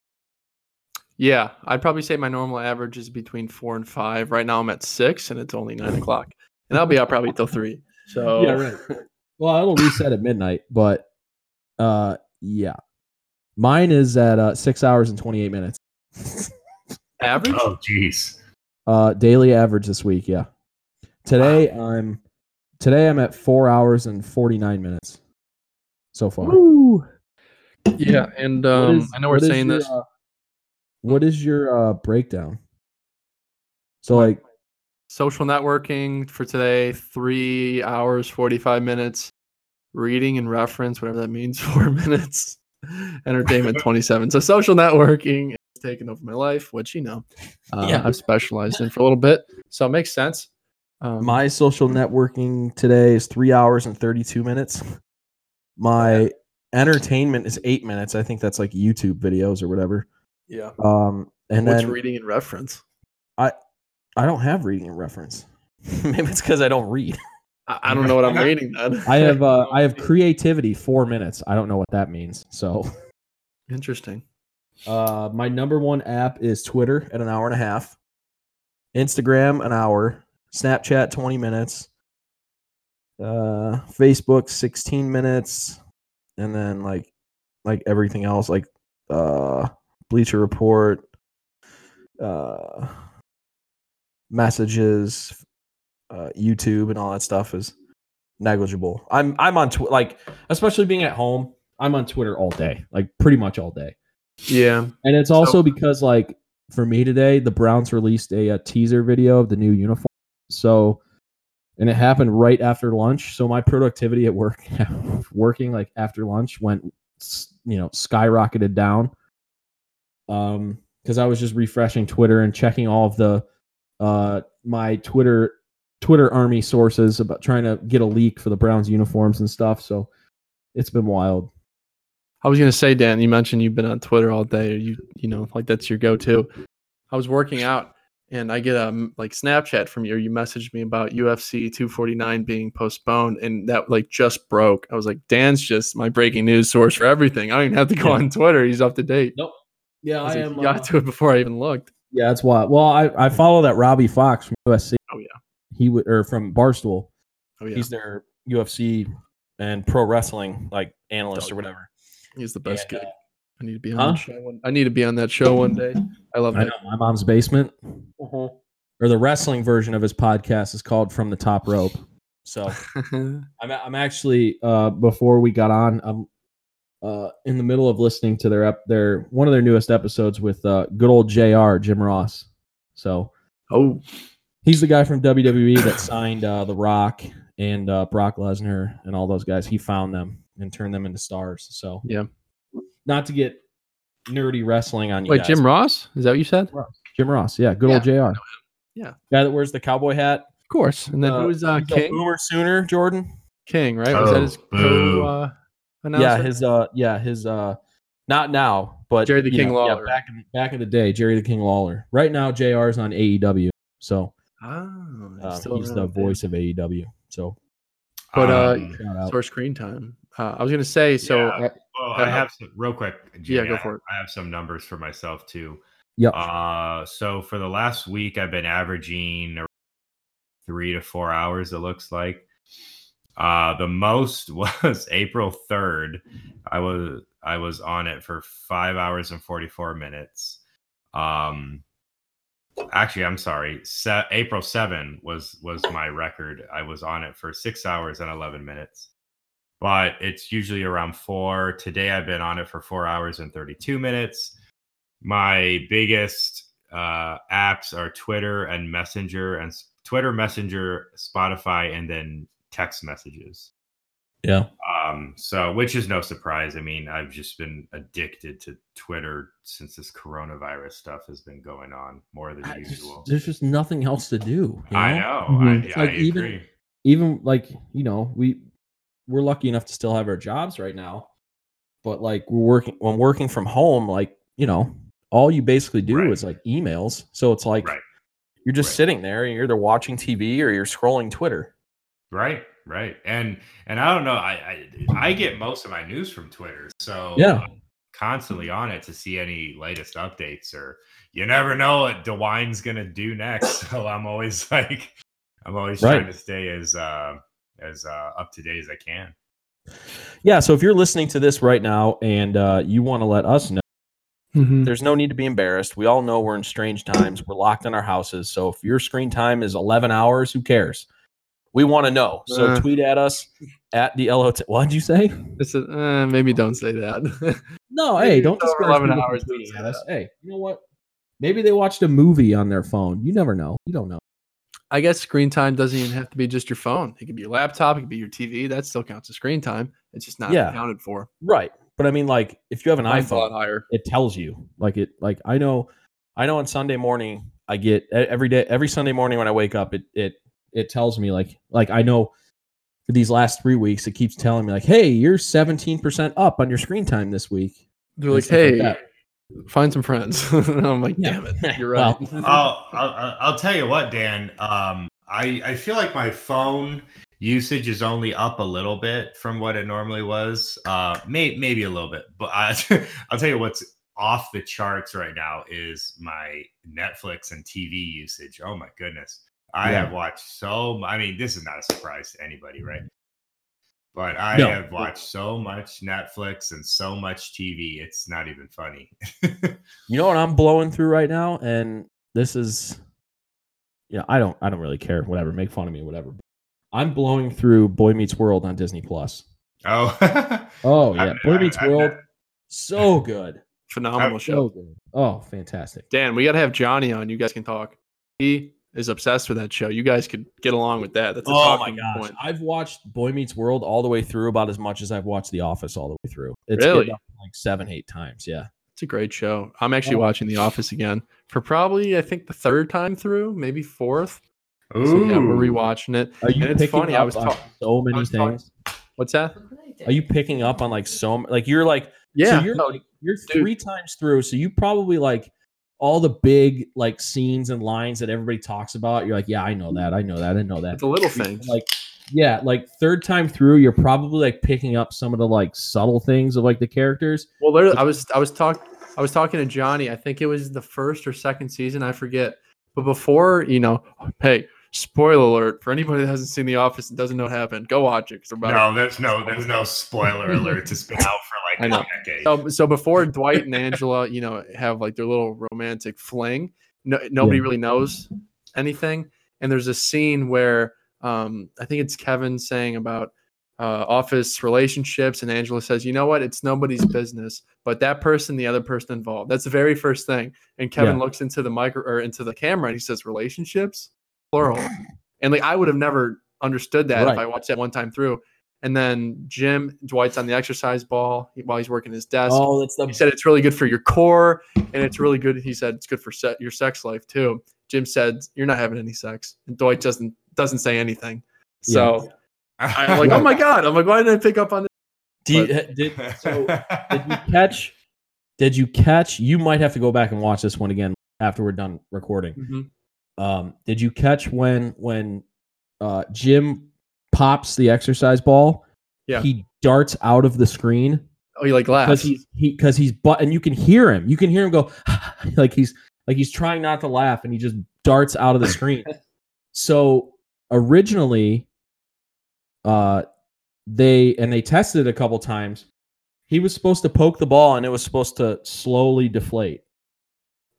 yeah, I'd probably say my normal average is between four and five. Right now I'm at six, and it's only nine *laughs* o'clock, and I'll be out probably till three. So yeah right. Well, it'll reset at midnight, but uh, yeah, mine is at uh, six hours and twenty eight minutes. average. Oh jeez. Uh, daily average this week, yeah. Today I'm today I'm at four hours and forty nine minutes so far. Woo. Yeah, and um, is- I know we're saying your, this. uh, what is your uh, breakdown? So like Social networking for today, three hours, 45 minutes. Reading and reference, whatever that means, *laughs* four minutes. Entertainment, *laughs* 27. So social networking has taken over my life, which, you know, uh, Yeah. I've specialized in for a little bit. So it makes sense. Um, my social networking today is three hours and thirty two minutes. My entertainment is eight minutes. I think that's like YouTube videos or whatever. yeah. Um, and What's then reading and reference? I I don't have reading and reference. *laughs* Maybe it's because I don't read. I, I don't know what I'm reading then. *laughs* I have uh, *laughs* I have creativity four minutes. I don't know what that means. So Interesting. Uh, my number one app is Twitter at an hour and a half, Instagram an hour, Snapchat twenty minutes, uh, Facebook sixteen minutes, and then like like everything else like uh, Bleacher Report, uh, messages, uh, YouTube, and all that stuff is negligible. I'm I'm on Twitter like especially being at home. I'm on Twitter all day, like pretty much all day. Yeah. And it's also So- because like for me today, the Browns released a, uh teaser video of the new uniform. So and it happened right after lunch. So my productivity at work *laughs* working like after lunch went you know, skyrocketed down. Um because I was just refreshing Twitter and checking all of the uh my Twitter Twitter army sources about trying to get a leak for the Browns uniforms and stuff. So it's been wild. I was gonna say, Dan, you mentioned you've been on Twitter all day. Or you, you know, like that's your go-to. I was working out, and I get a like Snapchat from you. or You messaged me about UFC 249 being postponed, and that like just broke. I was like, Dan's just my breaking news source for everything. I don't even have to go Yeah. on Twitter. He's up to date. Nope. Yeah, I like, he got uh to it before I even looked. Yeah, that's why. Well, I, I follow that Robbie Fox from USC. Oh, yeah. he would or from Barstool. Oh yeah, He's their UFC and pro wrestling like analyst or whatever. He's the best Yeah, kid. I need to be on Huh? that show. One, I need to be on that show one day. I love I know my mom's basement, or the wrestling version of his podcast is called From the Top Rope. So *laughs* I'm I'm actually uh before we got on, I'm uh in the middle of listening to their ep- their one of their newest episodes with uh good old Jr. Jim Ross. So oh, He's the guy from WWE that signed uh, The Rock and uh, Brock Lesnar and all those guys. He found them and turn them into stars. So Yeah. not to get nerdy wrestling on you. wait, guys. Jim Ross? Is that what you said? Jim Ross, yeah, good old Jr. Yeah. guy that wears the cowboy hat. Of course. And then Uh, who's uh, King? Boomer Sooner, Jordan. King, right? Was that Oh, his boo. co uh, announcer? Yeah, his uh, yeah, his uh, not now, but Jerry the King know, yeah, Lawler. back in back in the day, Jerry the King Lawler. Right now, Jr. is on AEW, so Oh, um, still he's the there. voice of AEW. So But, uh, Um, shout out. Source screen time. Uh, I was gonna say so. Yeah. uh, well, I have some, real quick. Jimmy, go I- for it. I have some numbers for myself too. Yep. Uh, so for the last week, I've been averaging three to four hours. It looks like. Uh, the most *laughs* was April third. I was I was on it for five hours and forty four minutes. Um, Actually, I'm sorry. Se- April 7 was was my record. I was on it for 6 hours and 11 minutes. But it's usually around 4. Today I've been on it for 4 hours and 32 minutes. My biggest uh, apps are Twitter and Messenger and Twitter, Messenger, Spotify and then text messages. Yeah. Um, so which is no surprise. I mean, I've just been addicted to Twitter since this coronavirus stuff has been going on more than I just- usual. there's just nothing else to do. you I know? know. Mhm. I, It's I like even- agree. even like you know we we're lucky enough to still have our jobs right now but like we're working when working from home like you know all you basically do Right. is like emails so it's like Right. you're just Right. sitting there and you're either watching tv or you're scrolling twitter Right, right. And and I don't know. I I, I get most of my news from Twitter, so Yeah. I'm constantly on it to see any latest updates. Or you never know what DeWine's gonna do next. *laughs* So I'm always like, I'm always trying to stay as uh as uh, up to date as I can. yeah so if you're listening to this right now and uh, you want to let us know Mhm. there's no need to be embarrassed we all know we're in strange times we're locked in our houses so if your screen time is 11 hours who cares we want to know so Uh. tweet at us at the LOT. What did you say? This is, uh, maybe don't say that. *laughs* No, hey, don't over discourage 11 hours, tweeting at us. Hey, you know what? Maybe they watched a movie on their phone. You never know. You don't know. I guess screen time doesn't even have to be just your phone. It could be your laptop. It could be your TV. That still counts as screen time. It's just not Yeah. accounted for. Right. But I mean, like, if you have an lot iPhone, higher. it tells you. Like it. Like I know. I know on Sunday morning, I get every day, every Sunday morning when I wake up, it it it tells me like like I know for these last three weeks, it keeps telling me like, hey, you're 17 percent up on your screen time this week. They're like, like hey, that. Find some friends. *laughs* and I'm like, Yeah. damn it, you're *laughs* Well, right. *laughs* I'll, I'll I'll tell you what, Dan. Um, I I feel like my phone usage is only up a little bit from what it normally was. Uh, may, maybe a little bit, but I, I'll tell you what's off the charts right now is my Netflix and TV usage. Oh my goodness, I Yeah. have watched so. I mean, this is not a surprise to anybody, right? But I No. have watched so much Netflix and so much TV. It's not even funny. *laughs* You know what I'm blowing through right now, and this is, yeah, I don't, I don't really care. Whatever, make fun of me, whatever. I'm blowing through Boy Meets World on Disney Plus. oh, *laughs* Oh yeah, ne- Boy I've- Meets I've World, ne- so good, Phenomenal so show. good. Oh, fantastic. Dan, we got to have Johnny on. You guys can talk. He is obsessed with that show. You guys could get along with that. That's a Oh my gosh, point. I've watched Boy Meets World all the way through about as much as I've watched The Office all the way through. It's Really? getting up to like seven, eight times. Yeah. It's a great show. I'm actually Oh. watching The Office again for probably, I think, the third time through, maybe fourth. So yeah, we're rewatching it. Are you And it's funny, up I was on talk- so many was talking- things? What's that? Are you picking up on like so like you're like Yeah. So you're no, like, you're dude. three times through, so you probably like all the big like scenes and lines that everybody talks about. You're like, yeah, I know that, I know that, I know that. it's a little thing. Like, yeah, like third time through, you're probably like picking up some of the like subtle things of like the characters. Well, there, I was I was talking I was talking to Johnny. I think it was the first or second season. I forget. But before, you know, hey, spoiler alert for anybody that hasn't seen The Office and doesn't know what happened. Go watch it. we're No, there's no there's no spoiler alert. It's been out for like *laughs* know. a decade. So, so before Dwight and Angela, you know, have like their little romantic fling, no, nobody Yeah. really knows anything. And there's a scene where um, I think it's Kevin saying about uh, office relationships, and Angela says, "You know what? It's nobody's business, but that person, the other person involved. That's the very first thing." And Kevin Yeah. looks into the micro or into the camera, and he says, "Relationships, plural." And like I would have never understood that if I watched that one time through. And then Jim Dwight's on the exercise ball while he's working his desk. Oh, that's the He said it's really good for your core, and it's really good. He said it's good for se- your sex life too. Jim said you're not having any sex, and Dwight doesn't doesn't say anything. So *laughs* I'm like, oh my god! I'm like, why didn't I pick up on this? Do you, did so? *laughs* Did you catch? Did you catch? You might have to go back and watch this one again after we're done recording. Mm-hmm. Um, did you catch when when uh, Jim pops the exercise ball? Yeah. he darts out of the screen Oh, he like because laughs. he's he because he's but and you can hear him. You can hear him go *laughs* like he's like he's trying not to laugh, and he just darts out of the screen. *laughs* so originally, uh, they and they tested it a couple times. He was supposed to poke the ball, and it was supposed to slowly deflate.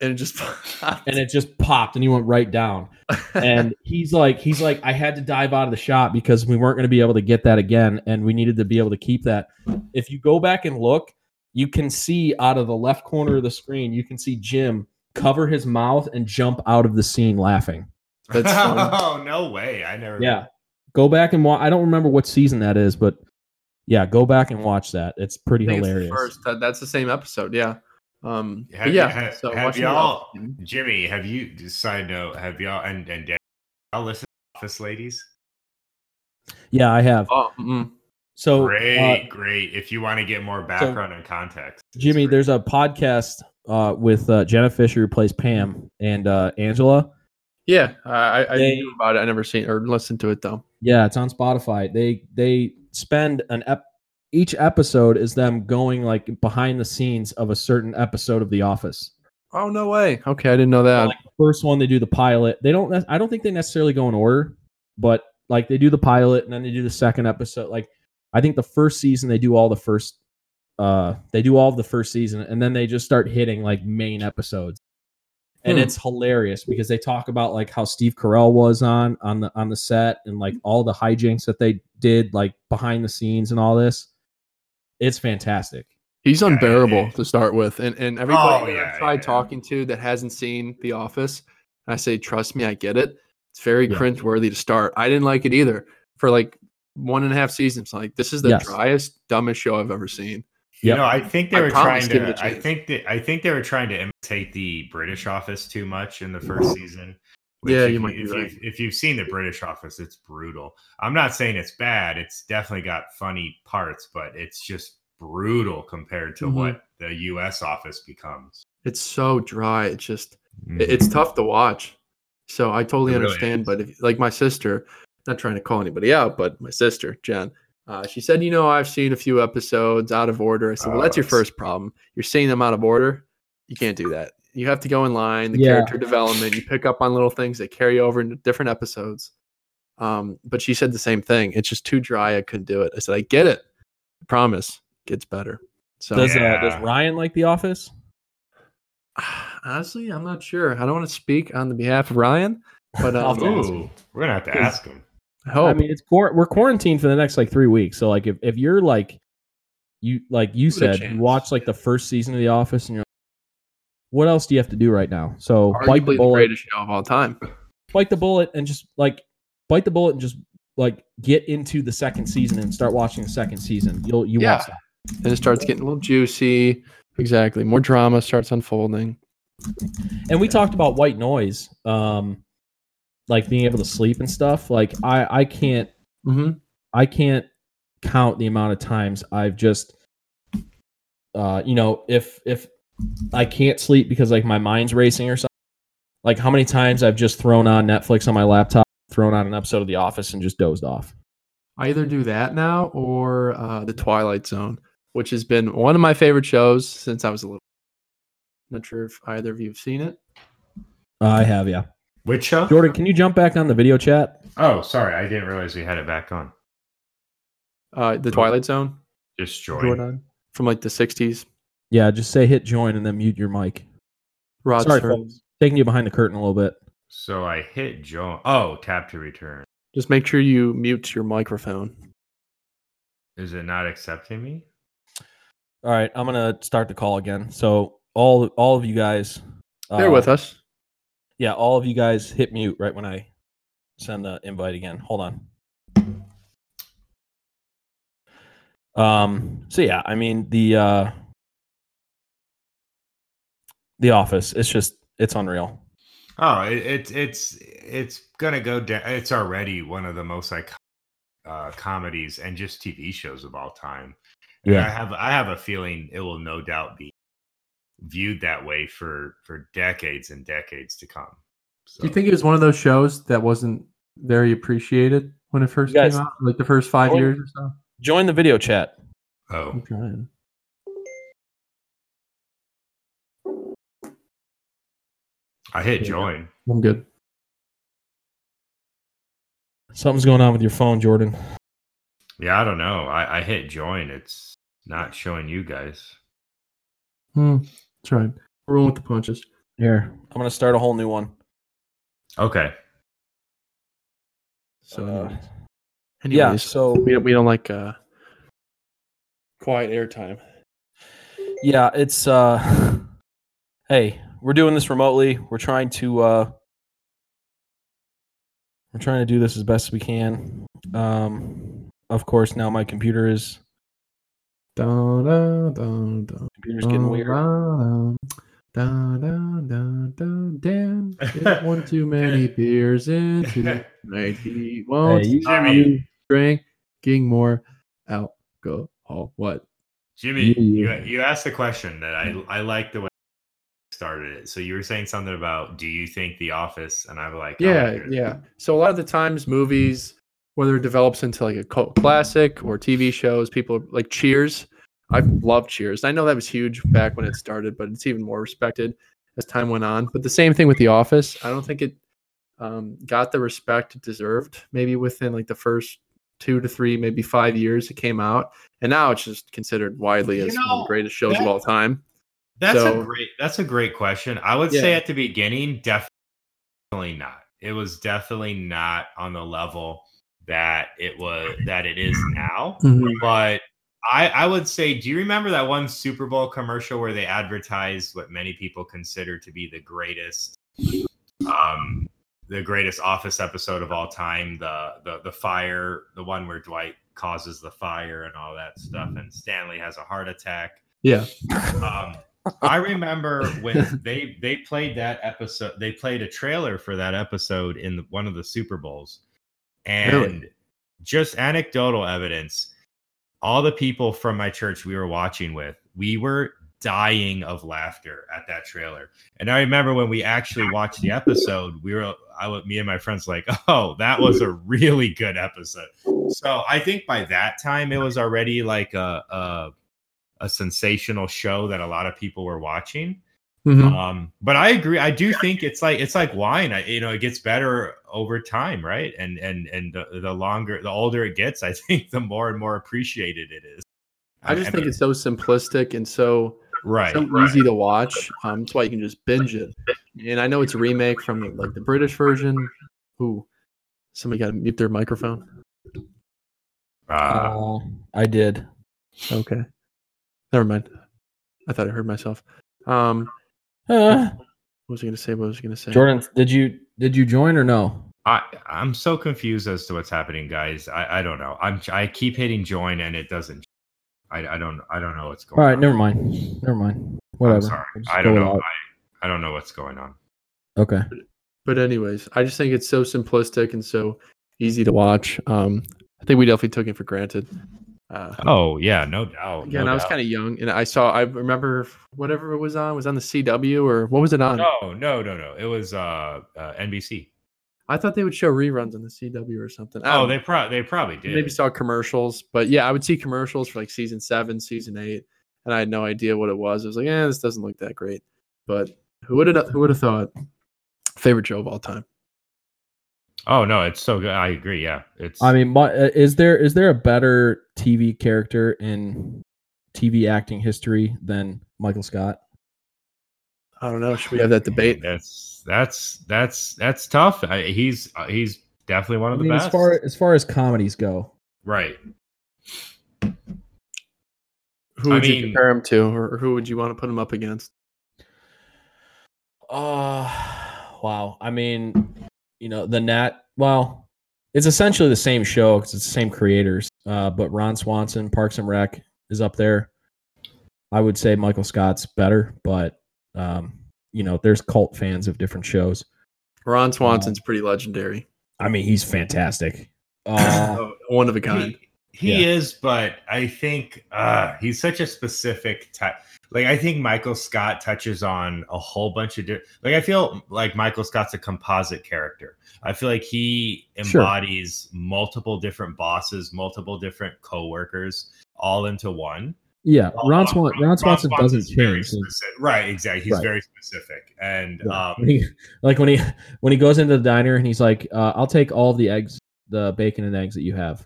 And it just *laughs* and it just popped and he went right down. *laughs* And he's like, he's like, I had to dive out of the shot because we weren't going to be able to get that again, and we needed to be able to keep that. If you go back and look, you can see out of the left corner of the screen, you can see Jim cover his mouth and jump out of the scene laughing. That's *laughs* fun. oh no way! I never. Yeah, go back and watch. I don't remember what season that is, but yeah, go back and watch that. It's pretty I think it's the hilarious. first. That's the same episode. Yeah. Um. Have, yeah. have, so have y'all, Jimmy? Have you? Side note: Have y'all and and Dan, y'all listen to Office Ladies? Yeah, I have. Oh, mm, So, great, uh, great. If you want to get more background and context, Jimmy, great. there's a podcast uh, with uh, Jenna Fischer who plays Pam and uh, Angela. yeah. I I, I They- knew about it. I never seen or listened to it though. Yeah, it's on Spotify. They they spend an ep- each episode is them going like behind the scenes of a certain episode of The Office. Oh no way. Okay, I didn't know that. like first one, they do the pilot. They don't. I don't think they necessarily go in order, but like they do the pilot and then they do the second episode. Like I think the first season they do all the first. Uh, they do all of the first season and then they just start hitting like main episodes, and Hmm. it's hilarious because they talk about like how Steve Carell was on on the on the set and like all the hijinks that they did like behind the scenes and all this. It's fantastic. He's Yeah, unbearable yeah. to start with, and and everybody Oh, yeah, I've tried yeah. talking to that hasn't seen The Office, I say, trust me, I get it. It's very Yeah. cringeworthy to start. I didn't like it either for like one and a half seasons. Like this is the Yes. driest, dumbest show I've ever seen. You know, I think they I were trying to. a I chance. think that I think they were trying to imitate the British Office too much in the first season. Yeah, if you might be if right. You've, if you've seen the British Office, it's brutal. I'm not saying it's bad. It's definitely got funny parts, but it's just brutal compared to Mhm. what the U.S. Office becomes. It's so dry. It's just Mhm. it's tough to watch. So I totally really understand. is. but if, like my sister, not trying to call anybody out, but my sister Jen, uh, she said, you know, I've seen a few episodes out of order. I said, well, that's your first problem. You're seeing them out of order. You can't do that. You have to go in line. The Yeah. character development. You pick up on little things that carry over into different episodes. Um, but she said the same thing. It's just too dry. I couldn't do it. I said, I get it. I promise, gets better. So Does uh, does Ryan like The Office? *sighs* honestly, I'm not sure. I don't want to speak on the behalf of Ryan, but um, have to ask Ooh, we're gonna have to ask him. I hope. I mean, it's quar- we're quarantined for the next like three weeks. So like, if, if you're like, you like you Give said, you watch like the first season of The Office, and you're, like, what else do you have to do right now? So bite arguably the the bullet, greatest show of all time. bite the bullet, and just like bite the bullet and just like get into the second season and start watching the second season. You'll you Yeah. And it starts getting a little juicy. Exactly. More drama starts unfolding. And we talked about white noise, um, like being able to sleep and stuff. Like I I can't Mm-hmm. I can't count the amount of times I've just uh you know, if if I can't sleep because like my mind's racing or something, like how many times I've just thrown on Netflix on my laptop, thrown on an episode of The Office and just dozed off. I either do that now or uh, The Twilight Zone, which has been one of my favorite shows since I was a little. Not sure if either of you have seen it. I have, yeah. Which show? Jordan, can you jump back on the video chat? Oh, sorry, I didn't realize we had it back on. Uh, the Twilight Zone, Just join. Jordan, from like the '60s. Yeah, just say hit join and then mute your mic. Rod Sorry, folks. Taking you behind the curtain a little bit. So I hit join. Oh, tap to return. Just make sure you mute your microphone. Is it not accepting me? All right, I'm gonna start the call again. So all all of you guys, Bear uh, with us. Yeah, all of you guys hit mute right when I send the invite again. Hold on. Um. So yeah, I mean the uh, the Office. It's just it's unreal. Oh, it, it's it's it's gonna go down. It's already one of the most iconic uh, comedies and just TV shows of all time. And Yeah. I have I have a feeling it will no doubt be viewed that way for for decades and decades to come. So, Do you think it was one of those shows that wasn't very appreciated when it first guys- came out, like the first five Oh. years or so? Join the video chat. Oh, I'm trying. I hit Yeah. join. I'm good. Something's going on with your phone, Jordan. Yeah, I don't know. I, I hit join. It's not showing you guys. Hmm. That's right. We're rolling with the punches. Here, I'm gonna start a whole new one. Okay. So, Uh, anyways. yeah. So we don't, we don't like uh, quiet airtime. yeah, it's uh, *laughs* hey, we're doing this remotely. We're trying to uh, we're trying to do this as best as we can. Um, of course, now my computer is Dun, dun, dun, dun, computer's getting weird. dun, dun, dun, dun, dun. Dan did *laughs* one too many beers into *laughs* the night. He won't Hey, you- be drinking more alcohol. What? Jimmy, you, Yeah. you asked the question that I I like the way you started it. So you were saying something about do you think The Office? And I was like, oh, Yeah, good. yeah. So a lot of the times, movies, whether it develops into like a cult classic or TV shows, people like Cheers. I love Cheers. I know that was huge back when it started, but it's even more respected as time went on. But the same thing with The Office. I don't think it um, got the respect it deserved. Maybe within like the first two to three, maybe five years it came out, and now it's just considered widely You as one of the greatest shows of all time. That's So- a great that's a great question. I would say at the beginning, definitely not. It was definitely not on the level that it was that it is now. But I, I would say, do you remember that one Super Bowl commercial where they advertised what many people consider to be the greatest, um, the greatest Office episode of all time? The the the fire, the one where Dwight causes the fire and all that stuff, and Stanley has a heart attack. Yeah. Um, I remember when they they played that episode. They played a trailer for that episode in the, one of the Super Bowls, and Really? just anecdotal evidence. All the people from my church we were watching with, we were dying of laughter at that trailer. And I remember when we actually watched the episode, we were I would me and my friends like, *laughs* oh, that was a really good episode. So I think by that time it was already like a a, a sensational show that a lot of people were watching. Mhm. Um, but I agree. I do think it's like it's like wine. I, you know, it gets better over time, right? And and and the, the longer, the older it gets, I *laughs* think the more and more appreciated it is. I just think mean, it's so simplistic and so right. so easy to watch. Um, that's why you can just binge it. And I know it's a remake from like the British version. Who? Somebody got to mute their microphone. Uh, Uh, I did. Okay. Never mind. I thought I heard myself. Um, Uh, what was I going to say? What was I going to say? Jordan, did you did you join or no? I I'm so confused as to what's happening, guys. I I don't know. I'm I keep hitting join and it doesn't. I I don't I don't know what's going. On. All right, on. never mind. Never mind. Whatever. I'm sorry. I don't know. I, I don't know what's going on. Okay. But anyways, I just think it's so simplistic and so easy to watch. Um, I think we definitely took it for granted. Uh, Oh yeah, no doubt. Again, I was kind of young, and I saw. I remember whatever it was on was on the CW or what was it on? No, no, no, no. It was uh, uh NBC. I thought they would show reruns on the CW or something. Oh, they know. pro they probably did. maybe saw commercials, but yeah, I would see commercials for like season seven, season eight, and I had no idea what it was. I was like, yeah, this doesn't look that great. But who would have who would have thought? Favorite show of all time. Oh no, it's so good. I agree. Yeah, it's. I mean, my, uh, is there is there a better TV character in TV acting history than Michael Scott? I don't know. Should we have that debate? That's that's that's that's tough. I, he's uh, he's definitely one I of the mean, best. as far as far as comedies go, right. Who I would you mean- compare him to, or, or who would you want to put him up against? Uh wow. I mean, you know, the Nat. Well, it's essentially the same show because it's the same creators. Uh, but Ron Swanson, Parks and Rec, is up there. I would say Michael Scott's better, but um, you know, there's cult fans of different shows. Ron Swanson's pretty legendary. I mean, he's fantastic. Uh, *laughs* Oh, one of a kind. He, he Yeah. is, but I think uh, he's such a specific type. Like I think Michael Scott touches on a whole bunch of different. Like I feel like Michael Scott's a composite character. I feel like he Sure. embodies multiple different bosses, multiple different coworkers, all into one. yeah, Ron, Swan, Ron Swanson doesn't change. Right, exactly. He's Right. very specific, and Yeah. um, When he- like when he when he goes into the diner and he's like, uh, "I'll take all the eggs, the bacon and eggs that you have."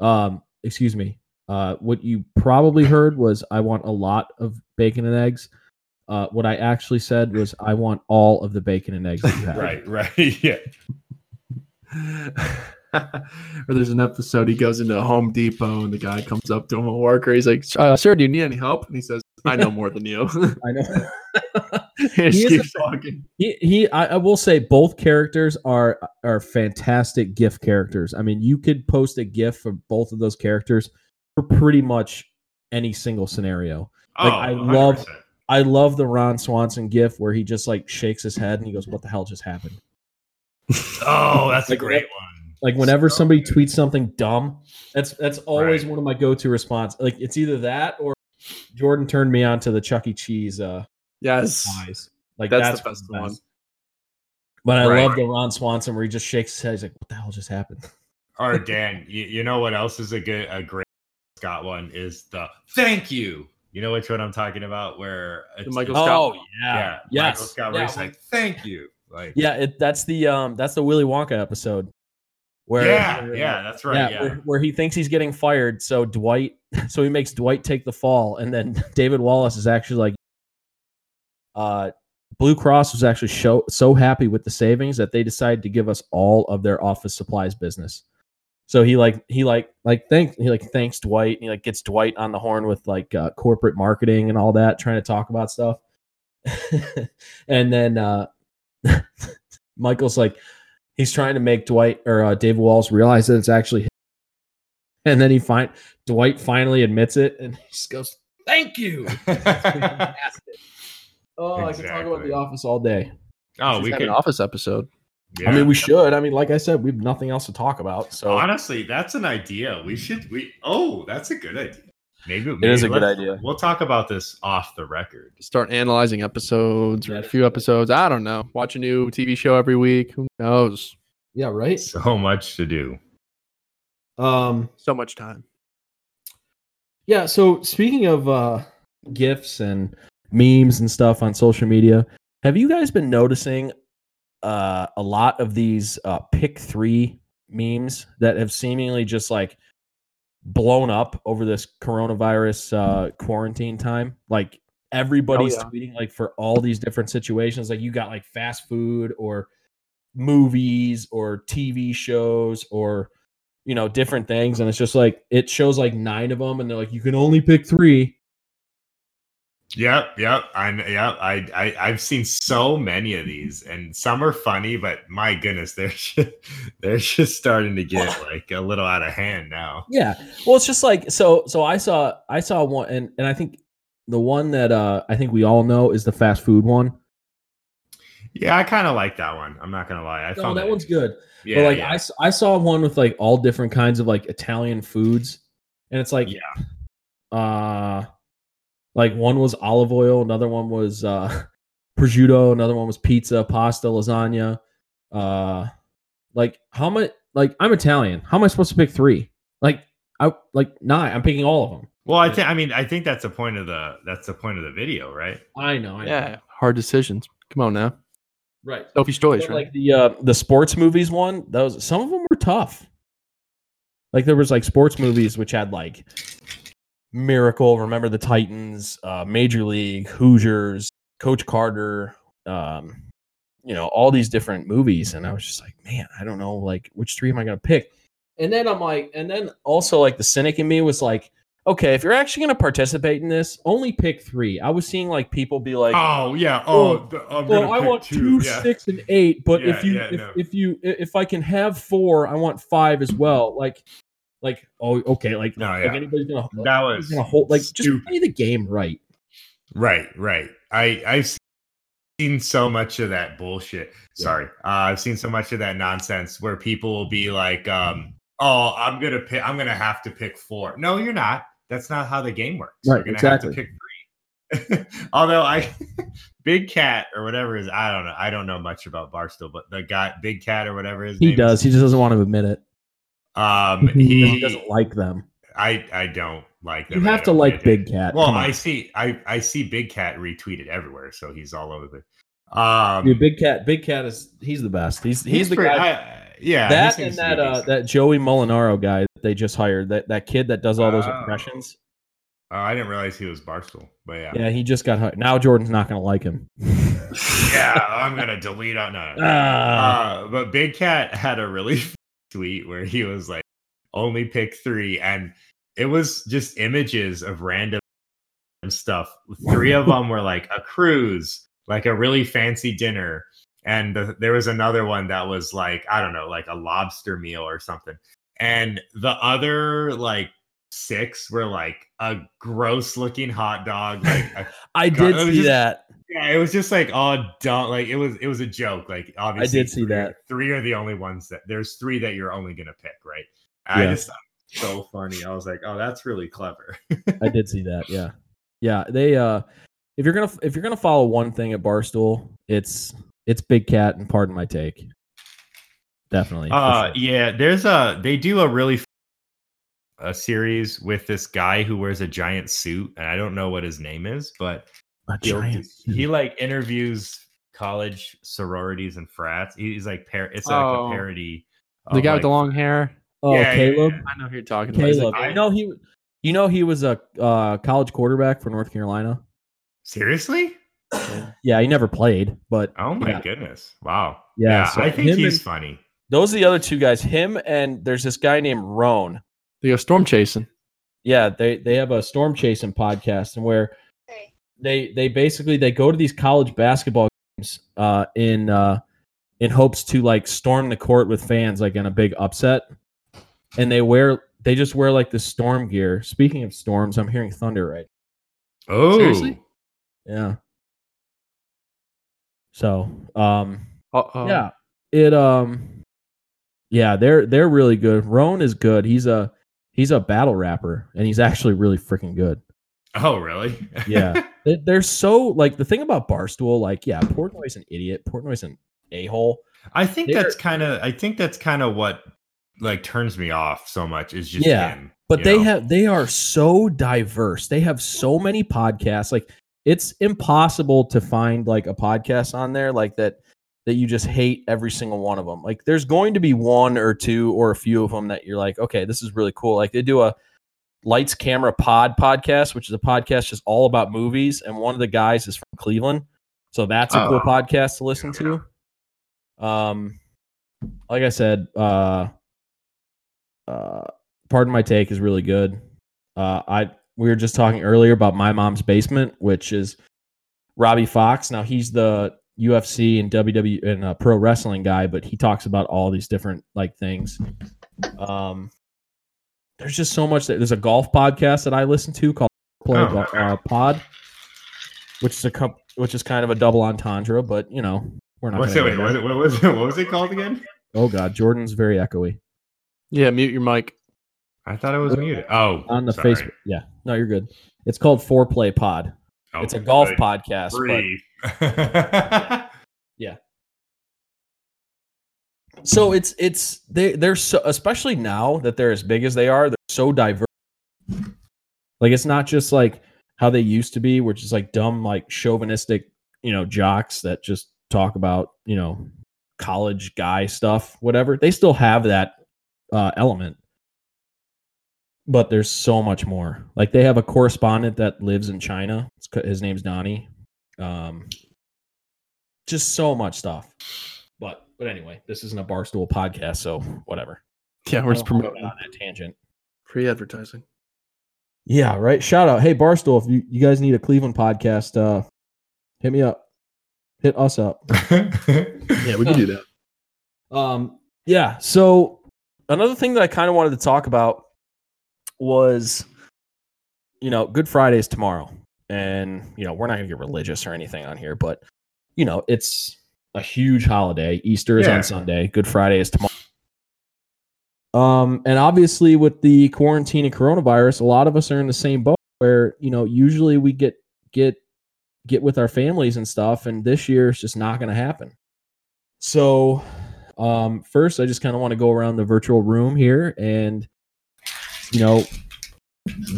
Um, excuse me. Uh, what you probably heard was, "I want a lot of bacon and eggs." Uh, what I actually said was, I want all of the bacon and eggs that you have. *laughs* Right, right. *laughs* Yeah. *laughs* or there's an episode he goes into Home Depot and the guy comes up to him, a worker. He's like, uh, "Sir, do you need any help?" And he says, "I know more than you." *laughs* I know. *laughs* he keeps a- talking. he, he I, I will say both characters are are fantastic GIF characters. I mean, you could post a GIF for both of those characters for pretty much any single scenario. Like, oh, I love- 100%. I love the Ron Swanson GIF where he just like shakes his head and he goes, "What the hell just happened?" *laughs* Oh, that's Like, a great one. Like whenever So somebody good. tweets something dumb, that's that's always Right. one of my go-to response. Like it's either that or Jordan turned me on to the Chuck E. Cheese uh Yes, eyes. Like That's that's, the best one. But I Right. love the Ron Swanson where he just shakes his head. He's like, "What the hell just happened?" *laughs* Or Dan, you, you know what else is a good a great Scott one is the thank you. You know which one I'm talking about? Where it's, Michael it's- Scott. Oh yeah, yeah, yes, Michael Scott, yeah. where he's like thank you, like Yeah, it, that's the um that's the Willy Wonka episode. Where yeah, where, yeah, that's right. yeah, Yeah, Where, where he thinks he's getting fired, so Dwight, *laughs* so he makes Dwight take the fall, and then *laughs* David Wallace is actually like, uh, Blue Cross was actually show, so happy with the savings that they decided to give us all of their office supplies business. So he like he like like thank he like thanks Dwight and he like gets Dwight on the horn with like uh, corporate marketing and all that, trying to talk about stuff. *laughs* and then uh Michael's like he's trying to make Dwight or uh, David Wallace realize that it's actually him. And then he find Dwight finally admits it and he just goes, "Thank you." *laughs* Oh, I can talk about The Office all day. oh, we we could. an Office episode. Yeah. I mean, we should. I mean, like I said, we have nothing else to talk about. So honestly, that's an idea. We should. We oh, that's a good idea. Maybe It is a good idea. We'll talk about this off the record. Start analyzing episodes or a few episodes. I don't know. Watch a new TV show every week. Who knows? yeah, right. So much to do. Um, So much time. yeah. So speaking of uh, gifs and memes and stuff on social media, have you guys been noticing uh, a lot of these uh, pick three memes that have seemingly just like blown up over this coronavirus uh, quarantine time? Like everybody's yeah. tweeting like for all these different situations. Like you got like fast food or movies or TV shows or you know different things and it's just like it shows like nine of them and they're like you can only pick three Yep, yep. I yep. I, I I've seen so many of these, and some are funny, but my goodness, they're *laughs* just, they're just starting to get *laughs* like a little out of hand now. yeah well it's just like so so i saw i saw one and and i think the one that uh i think we all know is the fast food one Yeah, I kind of like that one. I'm not gonna lie. I no found that one's good Yeah, but like yeah. I saw one with like all different kinds of like italian foods and it's like Yeah. uh like one was olive oil another one was uh *laughs* prosciutto another one was pizza pasta lasagna uh like how much like i'm italian how am i supposed to pick three like i like nine i'm picking all of them Well, I think I mean I think that's the point of the that's the point of the video, right? i know, I know. Yeah, hard decisions. Come on now. right Sophie's choice, But, right? like the uh the sports movies one those some of them were tough like there was like sports movies which had like miracle remember the titans uh major league hoosiers coach carter um you know all these different movies and i was just like man i don't know like which three am i gonna pick and then i'm like and then also like the cynic in me was like okay if you're actually gonna participate in this only pick three i was seeing like people be like oh yeah. Oh, well, I want two, yeah. six, and eight. But Yeah, if you, yeah, if, no. if you, if I can have four, I want five as well. Like, like, oh, okay, like, No, like anybody's gonna, That was gonna hold, like, just play the game right. Right, right. I I've seen so much of that bullshit. Sorry, uh, I've seen so much of that nonsense where people will be like, um, "Oh, I'm gonna pick. I'm gonna have to pick four. No, you're not. That's not how the game works. Right, You're gonna exactly. have to pick three. *laughs* Although I, *laughs* Big Cat or whatever is, I don't know. I don't know much about Barstool, but the guy, Big Cat or whatever his He does. Is, He just doesn't want to admit it. Um, *laughs* he he, doesn't like them. I I don't like. Them. You have to like pay attention. Big Cat. Well, I see, I I see Big Cat retweeted everywhere, so he's all over the. Um, Dude, Big Cat, Big Cat is he's the best. He's he's, the pretty- guy. I- yeah, that and that uh that Joey Molinaro guy that they just hired. That that kid that does all those Oh. impressions. Oh, I didn't realize he was Barstool, but yeah. Yeah, he just got hired. Now Jordan's not going to like him. Yeah, *laughs* I'm gonna delete on no. no. Ah. Uh, but Big Cat had a really tweet where he was like, only pick three, and it was just images of random stuff. Three of them were like a cruise, like a really fancy dinner, and the, there was another one that was like I don't know, like a lobster meal or something. And the other like six were like a gross looking hot dog, like a *laughs* I did see just- that. Yeah, it was just like all dumb. Like it was, it was a joke. Like obviously, I did see three- that. Three are the only ones that there's three that you're only gonna pick, right? I Yeah. just thought so funny. I was like, oh, that's really clever. *laughs* I did see that. Yeah, yeah. They uh, if you're gonna if you're gonna follow one thing at Barstool, it's it's Big Cat and Pardon My Take. Definitely. Uh, sure. yeah. There's a they do a really a series with this guy who wears a giant suit, and I don't know what his name is, but A he'll- giant he like interviews college sororities and frats. He's like par- it's like Oh. a parody. The guy like, with the long hair. Oh, Yeah, yeah, Caleb. yeah. I know who you're talking about. Is it Caleb. I- know he. You know he was a uh, college quarterback for North Carolina. Seriously? Yeah, he never played, but Oh my Yeah. goodness! Wow. Yeah, Yeah, so I think he's and- funny. those are the other two guys. Him and there's this guy named Rone. They go storm chasing. Yeah, they they have a storm chasing podcast and where they they basically they go to these college basketball games uh in uh in hopes to like storm the court with fans like in a big upset. And they wear they just wear like the storm gear. Speaking of storms, I'm hearing thunder right. Oh, Seriously? Yeah. So, um Uh-oh. yeah, it um yeah, they're they're really good. Rone is good. He's a he's a battle rapper and he's actually really freaking good. Oh, really? *laughs* Yeah. They- They're so like the thing about Barstool, like, yeah, Portnoy's an idiot. Portnoy's an a hole. I think They're- that's kind of. I think that's kind of what like turns me off so much. Is just Yeah, him. But they know? have they are so diverse. They have so many podcasts. Like it's impossible to find like a podcast on there like that that you just hate every single one of them. Like there's going to be one or two or a few of them that you're like, okay, this is really cool. Like they do a lights camera pod podcast, which is a podcast just all about movies, and one of the guys is from Cleveland, so that's a cool Oh. podcast to listen to. Um, like I said, uh, uh, pardon my take is really good. Uh, I we were just talking earlier about my mom's basement, which is Robbie Fox. Now he's the UFC and WWE and uh, pro wrestling guy, but he talks about all these different like things. Um, there's just so much. That, there's a golf podcast that I listen to called Play Oh, Go- uh, Pod, which is a co- which is kind of a double entendre, but you know we're not. What's it? Wait, what, what was it? What was it called again? Oh God, Jordan's very echoey Yeah, mute your mic. I thought it was muted. Oh, on the sorry. Facebook. Yeah, no, you're good. It's called Foreplay Pod. Oh, it's a golf good podcast, but *laughs* so it's it's they they're so especially now that they're as big as they are they're so diverse. Like it's not just like how they used to be which is like dumb like chauvinistic you know jocks that just talk about you know college guy stuff whatever. They still have that uh element. But there's so much more. Like they have a correspondent that lives in china. His name's donnie. Um just so much stuff but but anyway, this isn't a barstool podcast, so whatever. Yeah, we're just I don't wanna go promoting. on that tangent. Free advertising. Yeah, right. Shout out, hey Barstool, if you, you guys need a Cleveland podcast, uh, hit me up. Hit us up. *laughs* Yeah, we can do that. *laughs* Um, yeah. So another thing that I kind of wanted to talk about was, you know, Good Friday is tomorrow, and you know we're not gonna get religious or anything on here, but you know it's a huge holiday. Easter is Yeah. on Sunday. Good Friday is tomorrow. Um, and obviously with the quarantine and coronavirus, a lot of us are in the same boat where you know usually we get get get with our families and stuff, and this year it's just not going to happen. So, um, first, I just kind of want to go around the virtual room here, and you know,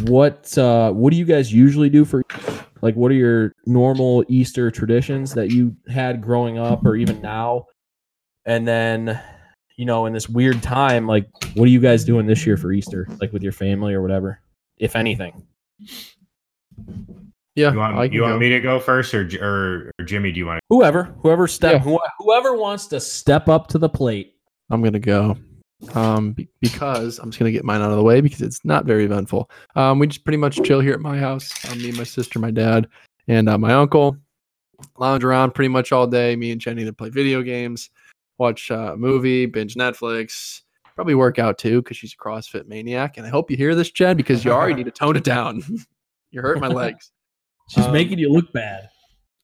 what uh, what do you guys usually do for like what are your normal Easter traditions that you had growing up, or even now? And then, you know, in this weird time, like what are you guys doing this year for Easter, like with your family or whatever, if anything? Yeah, You want you want me to go first, or or, or Jimmy? Do you want? Whoever, whoever step, Yeah. who- whoever wants to step up to the plate. I'm gonna go. Um, be- because I'm just gonna get mine out of the way because it's not very eventful. Um, we just pretty much chill here at my house. Uh, me, my sister, my dad, and uh, my uncle. Lounge around pretty much all day. Me and Jenny to play video games, watch uh, a movie, binge Netflix. Probably work out too because she's a CrossFit maniac. And I hope you hear this, Jen, because you already need to tone it down. *laughs* You're hurting my legs. *laughs* She's Um, making you look bad.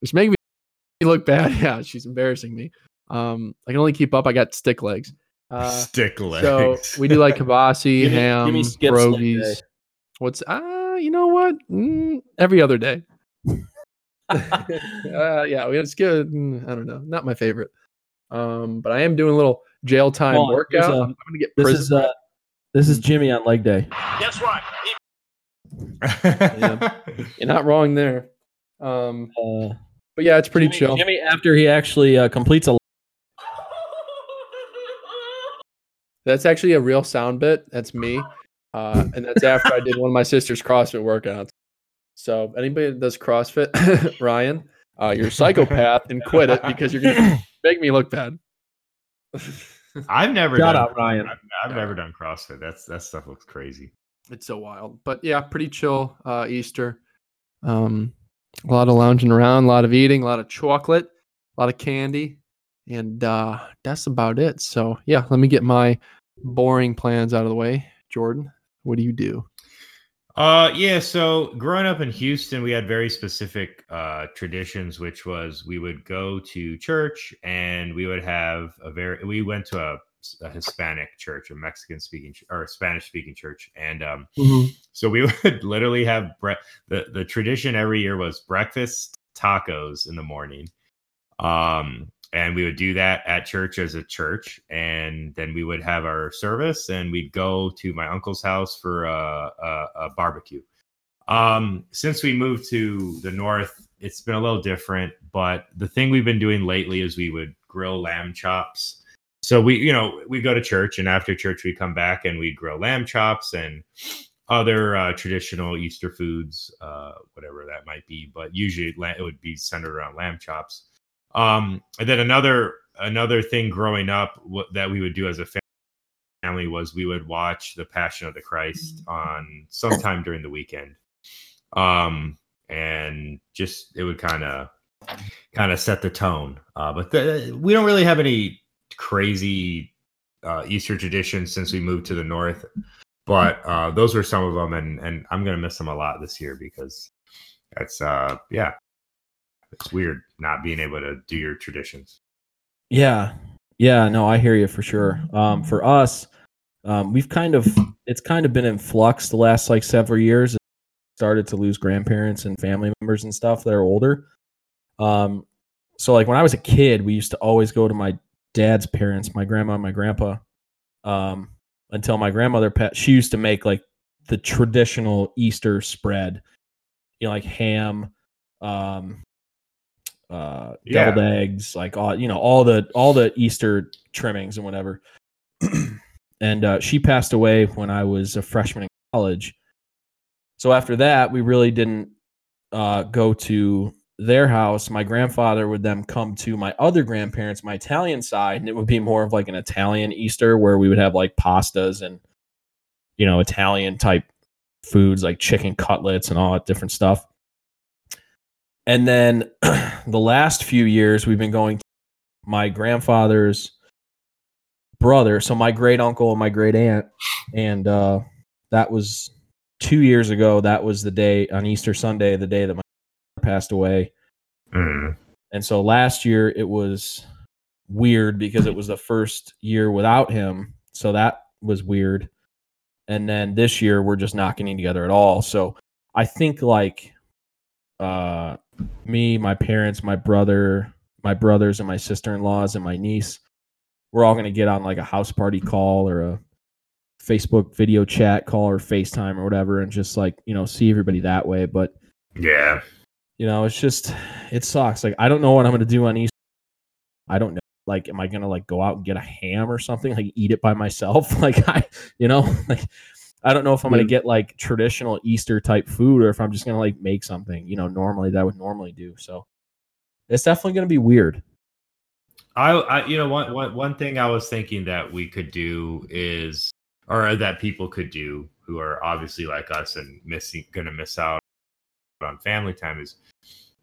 It's making me look bad. *laughs* Yeah, she's embarrassing me. Um, I can only keep up. I got stick legs. Uh, Stick legs. so we do like kibasi, Give me- ham, give me skips leg day. pierogies. What's uh, you know what? Mm, every other day. Uh, yeah, we it's good. I don't know, not my favorite. Um, but I am doing a little jail time on, workout. here's a- I'm gonna get This prison. is uh, this is Jimmy on leg day. Guess what? yeah. You're not wrong there. Um, Uh, but yeah, it's pretty Jimmy, chill. Jimmy, after he actually uh, completes a That's actually a real sound bit. That's me. Uh, and that's after I did one of my sister's CrossFit workouts. So anybody that does CrossFit, *laughs* Ryan, uh, you're a psychopath and quit it because you're gonna *laughs* make me look bad. *laughs* I've never shout done. out Ryan. I've, I've never done CrossFit. That's that stuff looks crazy. it's so wild. But yeah, pretty chill uh, Easter. Um, a lot of lounging around, a lot of eating, a lot of chocolate, a lot of candy, and uh, that's about it. So yeah, let me get my boring plans out of the way. Jordan, what do you do? Uh yeah, so growing up in Houston, we had very specific uh traditions, which was we would go to church and we would have a very we went to a, a Hispanic church, a Mexican speaking or Spanish speaking church. And um so we *laughs* would literally have bre- the the tradition every year was breakfast tacos in the morning. Um and we would do that at church as a church and then we would have our service and we'd go to my uncle's house for a, a, a barbecue. Um since we moved to the north it's been a little different but the thing we've been doing lately is we would grill lamb chops. So we you know we go to church and after church we come back and we grill lamb chops and other uh, traditional easter foods uh whatever that might be but usually it would be centered around lamb chops um, and then another another thing growing up what, that we would do as a family was we would watch the Passion of the Christ on sometime during the weekend, um, and just it would kind of kind of set the tone. Uh, but the, we don't really have any crazy uh, Easter traditions since we moved to the north. But uh, those were some of them, and and I'm gonna miss them a lot this year because that's uh yeah it's weird not being able to do your traditions. Yeah. Yeah, no, I hear you for sure. Um, for us, um, we've kind of it's kind of been in flux the last like several years. Started to lose grandparents and family members and stuff that are older. Um, so like when I was a kid, we used to always go to my dad's parents, my grandma and my grandpa. Um, until my grandmother she used to make like the traditional Easter spread, you know, like ham, um, uh Yeah. deviled eggs like all you know all the all the easter trimmings and whatever. *clears throat* And uh, she passed away when i was a freshman in college. So after that we really didn't uh, go to their house. My grandfather would then come to my other grandparents my italian side and it would be more of like an italian easter where we would have like pastas and you know italian type foods like chicken cutlets and all that different stuff and then *clears throat* the last few years, we've been going to my grandfather's brother, so my great uncle and my great aunt, and uh, that was two years ago. That was the day on Easter Sunday, the day that my passed away. Mm. And so last year it was weird because it was the first year without him. So that was weird. And then this year we're just not getting together at all. So I think like uh me, my parents, my brother, my brothers and my sister-in-laws and my niece, we're all going to get on like a house party call or a Facebook video chat call or FaceTime or whatever and just like, you know, see everybody that way, but Yeah. you know, it's just it sucks. Like I don't know what I'm gonna do on Easter. I don't know. Like, am I gonna like go out and get a ham or something? Like eat it by myself? *laughs* Like I, you know, *laughs* like I don't know if I'm gonna mm. get like traditional Easter type food or if I'm just gonna like make something, you know, normally that I would normally do. So it's definitely gonna be weird. I, I you know one, one one thing I was thinking that we could do is or that people could do who are obviously like us and missing gonna miss out on family time is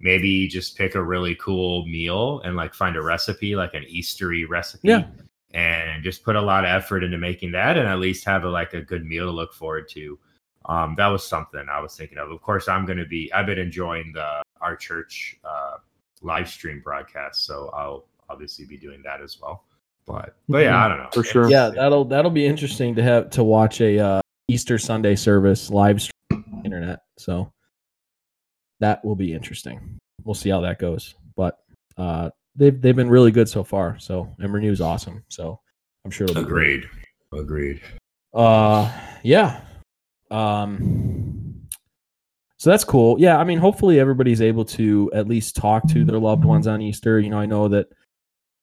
maybe just pick a really cool meal and like find a recipe like an eastery recipe Yeah. And just put a lot of effort into making that and at least have a, like a good meal to look forward to um that was something i was thinking of of course i'm gonna be i've been enjoying the our church uh live stream broadcast so i'll obviously be doing that as well but but yeah i don't know For sure. Yeah, that'll that'll be interesting to have to watch a uh, Easter Sunday service live stream on the internet. So that will be interesting. We'll see how that goes. But uh, they've they've been really good so far. So and Renew's awesome. So I'm sure it'll be great. agreed agreed Uh, yeah. Um, so that's cool. Yeah, I mean, hopefully everybody's able to at least talk to their loved ones on Easter. You know, I know that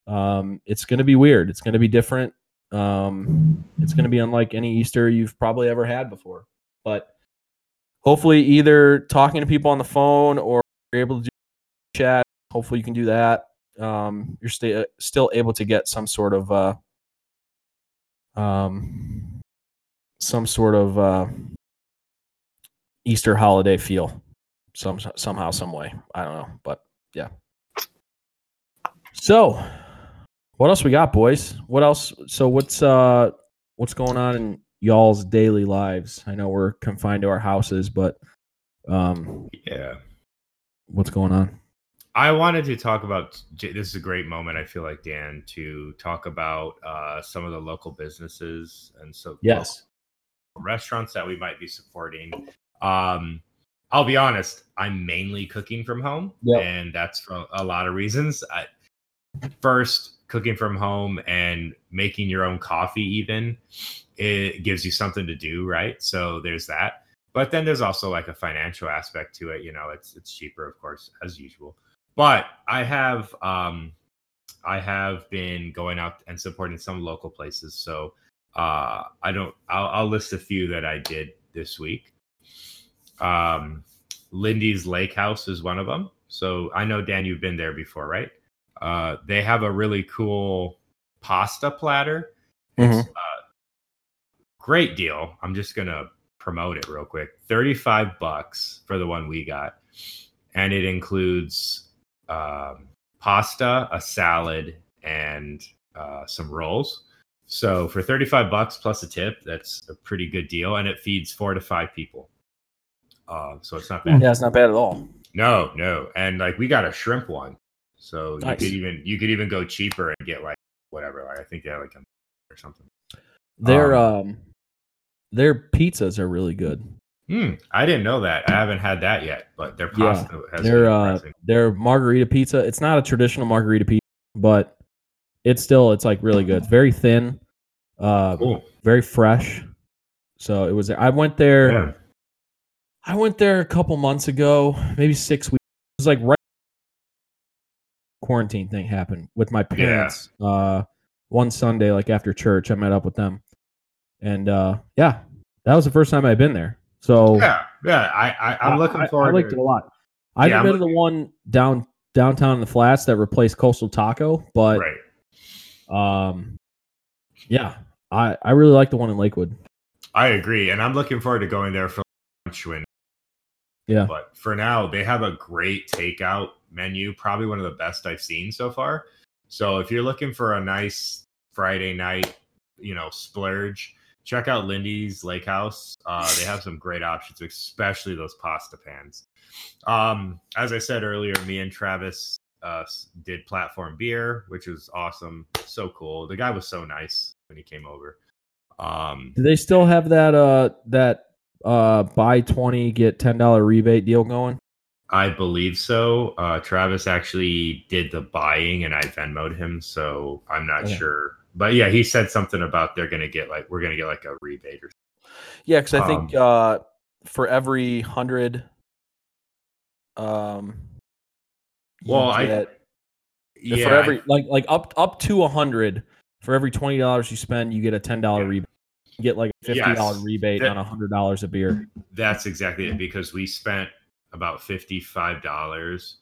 um, it's going to be weird. It's going to be different. Um, it's going to be unlike any Easter you've probably ever had before. But hopefully, either talking to people on the phone or you're able to do chat. Hopefully, you can do that. Um, you're sta- still able to get some sort of uh, um, some sort of uh, Easter holiday feel, some somehow, some way. I don't know, but yeah. So, what else we got, boys? What else? So, what's uh, what's going on in y'all's daily lives? I know we're confined to our houses, but um, yeah what's going on? I wanted to talk about this is a great moment I feel like Dan to talk about uh, some of the local businesses and so Yes. restaurants that we might be supporting. Um, I'll be honest, I'm mainly cooking from home, Yep. and that's for a lot of reasons. I, first, cooking from home and making your own coffee, even it gives you something to do, right? So there's that. But then there's also like a financial aspect to it. You know, it's it's cheaper, of course, as usual. But I have um, I have been going out and supporting some local places. So uh, I don't. I'll, I'll list a few that I did this week. Um, Lindy's Lake House is one of them. So I know Dan, you've been there before, right? Uh, they have a really cool pasta platter. It's Mhm. uh, great deal. I'm just gonna promote it real quick. 35 bucks for the one we got, and it includes um, pasta, a salad, and uh, some rolls. So for 35 bucks plus a tip, that's a pretty good deal, and it feeds four to five people. Uh, so it's not bad. Yeah, it's not bad at all. No, no, and like we got a shrimp one, so you could even you could even go cheaper and get like whatever. Like I think they had like a or something. Their um, their pizzas are really good. Hmm, I didn't know that. I haven't had that yet, but their Yeah, pasta has Their been uh, their margarita pizza. It's not a traditional margarita pizza, but it's still it's like really good. It's very thin, uh, Cool. very fresh. So it was. I went there. Yeah. I went there a couple months ago, maybe six weeks. It was like right quarantine thing happened with my parents. Uh, one Sunday, like after church, I met up with them, and uh, yeah, that was the first time I'd been there. So Yeah, yeah. I, I I'm looking forward. I, liked to it a lot. I Yeah, been to the one down downtown in the flats that replaced Coastal Taco, but Right. um, yeah, I I really like the one in Lakewood. I agree, and I'm looking forward to going there for lunch when. Yeah. But for now, they have a great takeout menu, probably one of the best I've seen so far. So if you're looking for a nice Friday night, you know, splurge, check out Lindy's Lake House. Uh, they have some great options, especially those pasta pans. Um, as I said earlier, me and Travis uh, did platform beer, which was awesome. So cool. The guy was so nice when he came over. Um, Do they still have that uh that uh buy twenty get ten dollar rebate deal going? I believe so. Uh, Travis actually did the buying, and I Venmoed him, so I'm not Okay. sure. But yeah, he said something about they're gonna get like we're gonna get like a rebate or Yeah, because I think Um, uh for every hundred um Well, I- get- yeah. for every like like up up to a hundred for every twenty dollars you spend you get a ten dollar Yeah. rebate. You get like a fifty dollar Yes. rebate That- on a hundred dollars a beer. That's exactly it because we spent about fifty-five dollars,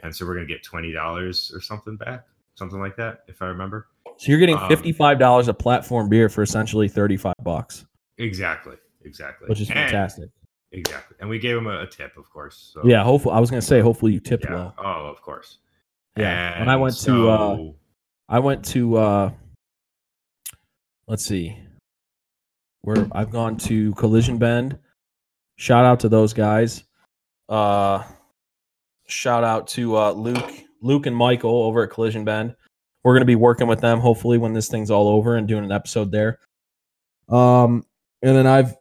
and so we're gonna get twenty dollars or something back, something like that, if I remember. So you're getting Um, fifty five dollars a platform beer for essentially thirty five bucks, Exactly, exactly. which is And- fantastic. exactly, and we gave them a, a tip, of course. So, Yeah, hopefully I was gonna say hopefully you tipped yeah. well. Oh, of course. Yeah, when And I went to, uh, I went to uh let's see. Where I've gone to Collision Bend. Shout out to those guys. Uh shout out to uh Luke, Luke and Michael over at Collision Bend. We're gonna be working with them hopefully when this thing's all over and doing an episode there. Um and then I've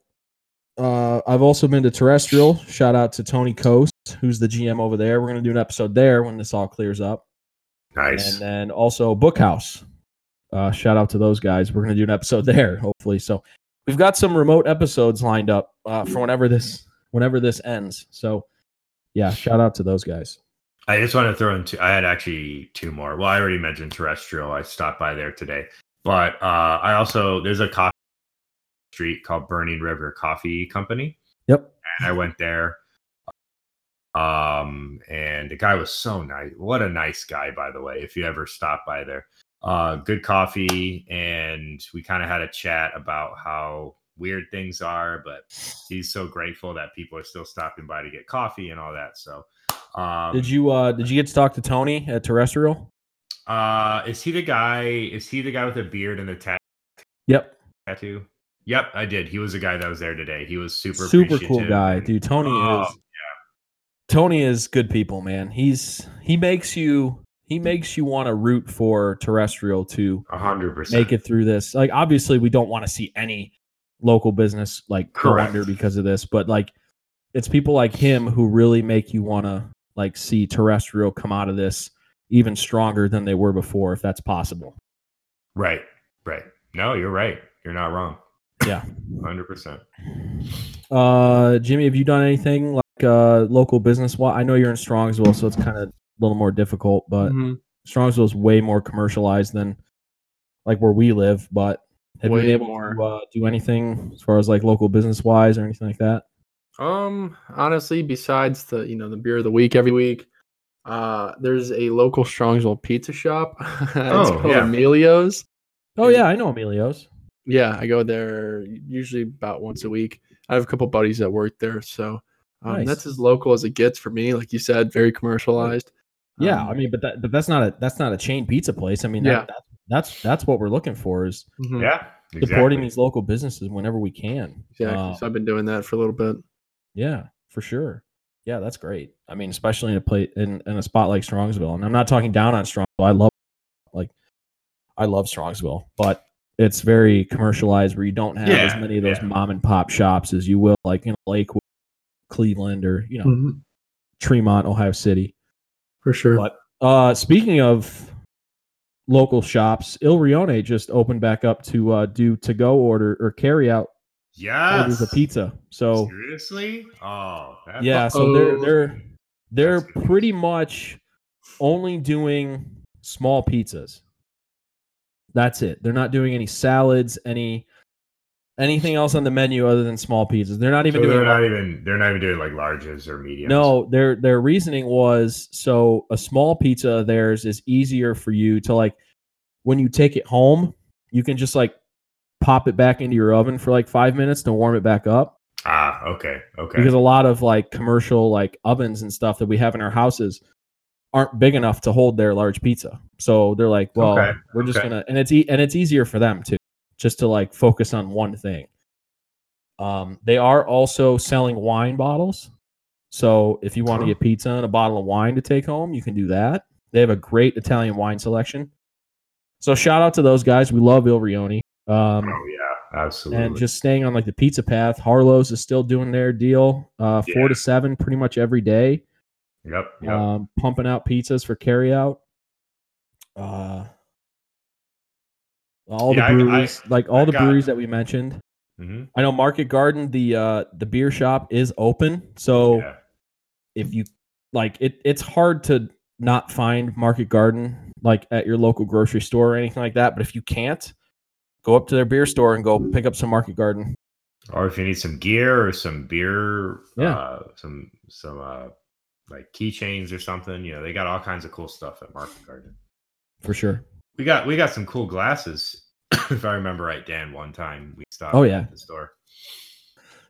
uh I've also been to Terrestrial. Shout out to Tony Coast, who's the GM over there. We're gonna do an episode there when this all clears up. nice. And then also Bookhouse. Uh, shout out to those guys. We're going to do an episode *laughs* there, hopefully. So we've got some remote episodes lined up uh, for whenever this whenever this ends. So yeah, shout out to those guys. I just want to throw in two. I had actually two more. Well, I already mentioned terrestrial. I stopped by there today, but uh, I also there's a coffee street called Burning River Coffee Company, Yep. and I went there. Um, and the guy was so nice. What a nice guy, by the way. If you ever stop by there, uh, good coffee, and we kind of had a chat about how weird things are, but he's so grateful that people are still stopping by to get coffee and all that. So, um, Did you uh did you get to talk to Tony at Terrestrial? Uh, is he the guy? Is he the guy with the beard and the ta- Yep. tattoo? Yep, I did. He was the guy that was there today. He was super Super cool guy, and- dude. Tony Oh, is Tony is good people, man. He's he makes you he makes you want to root for Terrestrial to a hundred percent. make it through this. Like obviously we don't want to see any local business like go under because of this, but like it's people like him who really make you want to like see terrestrial come out of this even stronger than they were before if that's possible. Right, right. No, you're right. You're not wrong. Yeah. hundred percent. Uh Jimmy, have you done anything like uh local business? Well, I know you're in Strongsville, so it's kind of a little more difficult, but Mhm. Strongsville is way more commercialized than like where we live, but have you been able more. to uh, do anything as far as like local business wise or anything like that? Um, honestly, besides the you know the beer of the week every week, uh, there's a local Strongsville pizza shop. *laughs* it's Oh, called yeah. Emilio's. Oh yeah, I know Emilio's. Yeah, I go there usually about once a week. I have a couple buddies that work there, so um, Nice. that's as local as it gets for me. Like you said, very commercialized. Yeah, Um, I mean, but that but that's not a that's not a chain pizza place. I mean, Yeah. that, that, that's that's what we're looking for is mhm, Yeah, supporting exactly. these local businesses whenever we can. exactly. Uh, so I've been doing that for a little bit. Yeah, for sure. Yeah, that's great. I mean, especially in a play in, in a spot like Strongsville, and I'm not talking down on Strongsville. I love like I love Strongsville, but it's very commercialized where you don't have as many of those yeah. mom and pop shops as you will like in Lakewood, Cleveland, or you know Mhm, Tremont, Ohio City. For sure. But uh, speaking of local shops, Il Rione just opened back up to uh, do to go order or carry out orders yes. of pizza. So seriously, oh that's yeah, so they're oh. they're they're That's good. pretty much only doing small pizzas. That's it. They're not doing any salads, any anything else on the menu other than small pizzas. They're not even So doing they're not even they're not even doing like larges or mediums. No, their their reasoning was so a small pizza of theirs is easier for you to like when you take it home, you can just like pop it back into your oven for like five minutes to warm it back up. Ah, okay, okay. Because a lot of like commercial like ovens and stuff that we have in our houses aren't big enough to hold their large pizza. So they're like, well, Okay, we're just okay. gonna and it's e- and it's easier for them too, just to like focus on one thing. Um, they are also selling wine bottles. So if you want to get pizza and a bottle of wine to take home, you can do that. They have a great Italian wine selection. So shout out to those guys. We love Il Rione. Um, oh yeah, absolutely. and just staying on like the pizza path. Harlow's is still doing their deal, uh, four Yeah. to seven, pretty much every day. yep, yep. Um, pumping out pizzas for carry out. Uh, all Yeah, I- the I- breweries, like all I the breweries that we mentioned. Mhm. I know Market Garden, the uh, the beer shop is open, so Yeah. if you like it, it's hard to not find Market Garden like at your local grocery store or anything like that. But if you can't, go up to their beer store and go pick up some Market Garden. Or if you need some gear or some beer, Yeah. uh, some some uh, like keychains or something, you know, they got all kinds of cool stuff at Market Garden. For sure. We got we got some cool glasses, *coughs* if I remember right, Dan. One time we stopped. Oh, yeah. at the store.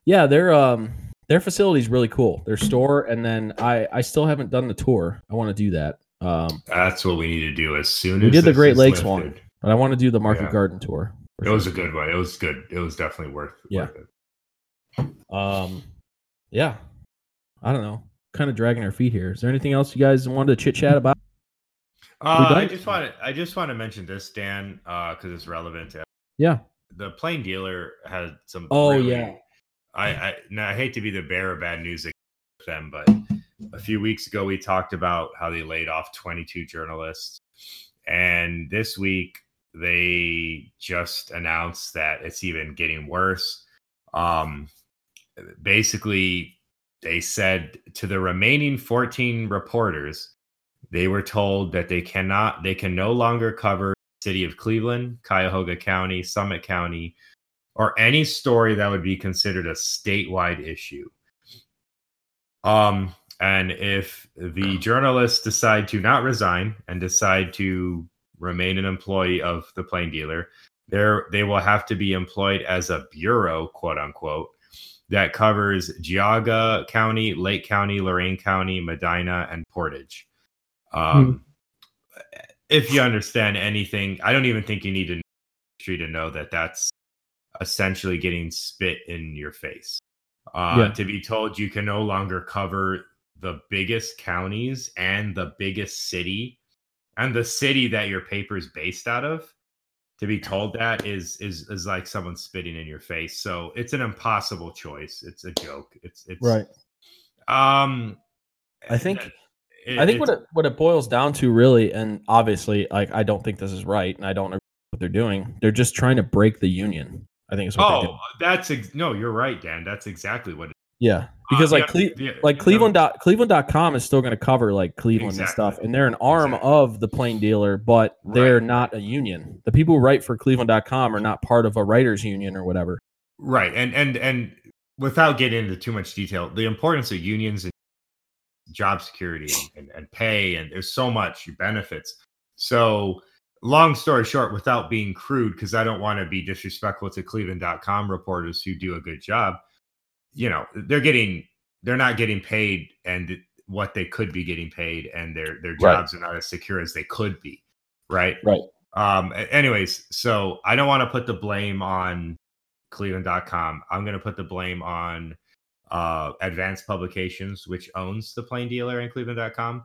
Yeah, their um their facility is really cool. Their store, and then I I still haven't done the tour. I want to do that. Um, That's what we need to do as soon We as we did the Great Lakes lifted. one. but I want to do the Market Yeah. Garden tour. It was a good one. It was good. It was definitely worth. Yeah. worth it. Um, yeah, I don't know. Kind of dragging our feet here. Is there anything else you guys wanted to chit chat about? Uh, I just want to I just want to mention this, Dan, because it's relevant. To, Yeah. the plain dealer had some. Oh, really- yeah. I I, now, I hate to be the bearer of bad news with them, but a few weeks ago we talked about how they laid off 22 journalists, and this week they just announced that it's even getting worse. Um, basically, they said to the remaining 14 reporters, they were told that they cannot, they can no longer cover city of Cleveland, Cuyahoga County, Summit County, or any story that would be considered a statewide issue. Um, and if the journalists decide to not resign and decide to remain an employee of the plain dealer, there they will have to be employed as a bureau, quote unquote, that covers Geauga County, Lake County, Lorain County, Medina, and Portage. Um, If you understand anything, I don't even think you need to know to know that that's essentially getting spit in your face. Uh, Yeah. To be told you can no longer cover the biggest counties and the biggest city and the city that your paper is based out of to be told that is is is like someone spitting in your face so it's an impossible choice it's a joke it's it's right. um I think- it- I think what it what it boils down to really, and obviously, like I don't think this is right, and I don't know what they're doing. They're just trying to break the union. I think is what oh that's ex- no you're right dan that's exactly what it Yeah, because Uh, like yeah, Cle- yeah, like no, Cleveland dot Cleveland.com is still going to cover like Cleveland and stuff, and they're an arm Exactly. of the plain dealer, but they're Right. not a union. The people who write for Cleveland.com are not part of a writers union or whatever. right and and and without getting into too much detail the importance of unions and job security and, and, and pay and there's so much benefits so long story short without being crude because i don't want to be disrespectful to cleveland.com reporters who do a good job you know they're getting they're not getting paid and what they could be getting paid and their their Right. jobs are not as secure as they could be right Right. um anyways so i don't want to put the blame on cleveland.com i'm going to put the blame on uh advanced publications which owns the plain dealer and cleveland.com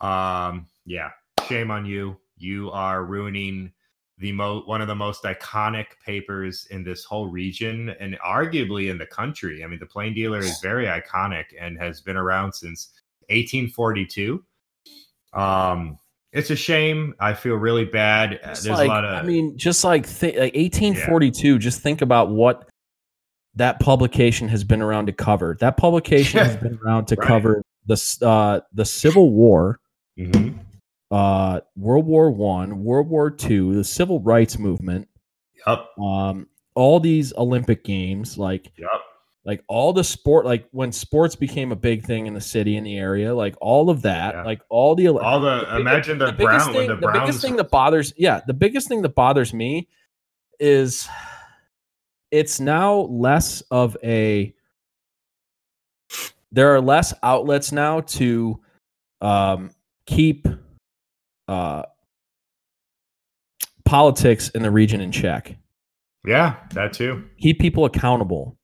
um yeah shame on you you are ruining the mo one of the most iconic papers in this whole region and arguably in the country i mean the plain dealer is very iconic and has been around since 1842 um it's a shame i feel really bad Uh, Just there's like, a lot of I mean, just like th- like 1842. Just think about what that publication has been around to cover. That publication has *laughs* been around to Right. cover the uh, the Civil War, Mhm. Uh, World War One, World War Two, the Civil Rights Movement, Yup. um, all these Olympic games, like Yup. like all the sport, like when sports became a big thing in the city in the area, like all of that, Yeah. like all the All the, the imagine the, the biggest brown thing, the the biggest thing that bothers, yeah, the biggest thing that bothers me is it's now less of a. There are less outlets now to um, keep uh, politics in the region in check. yeah, that too. Keep people accountable.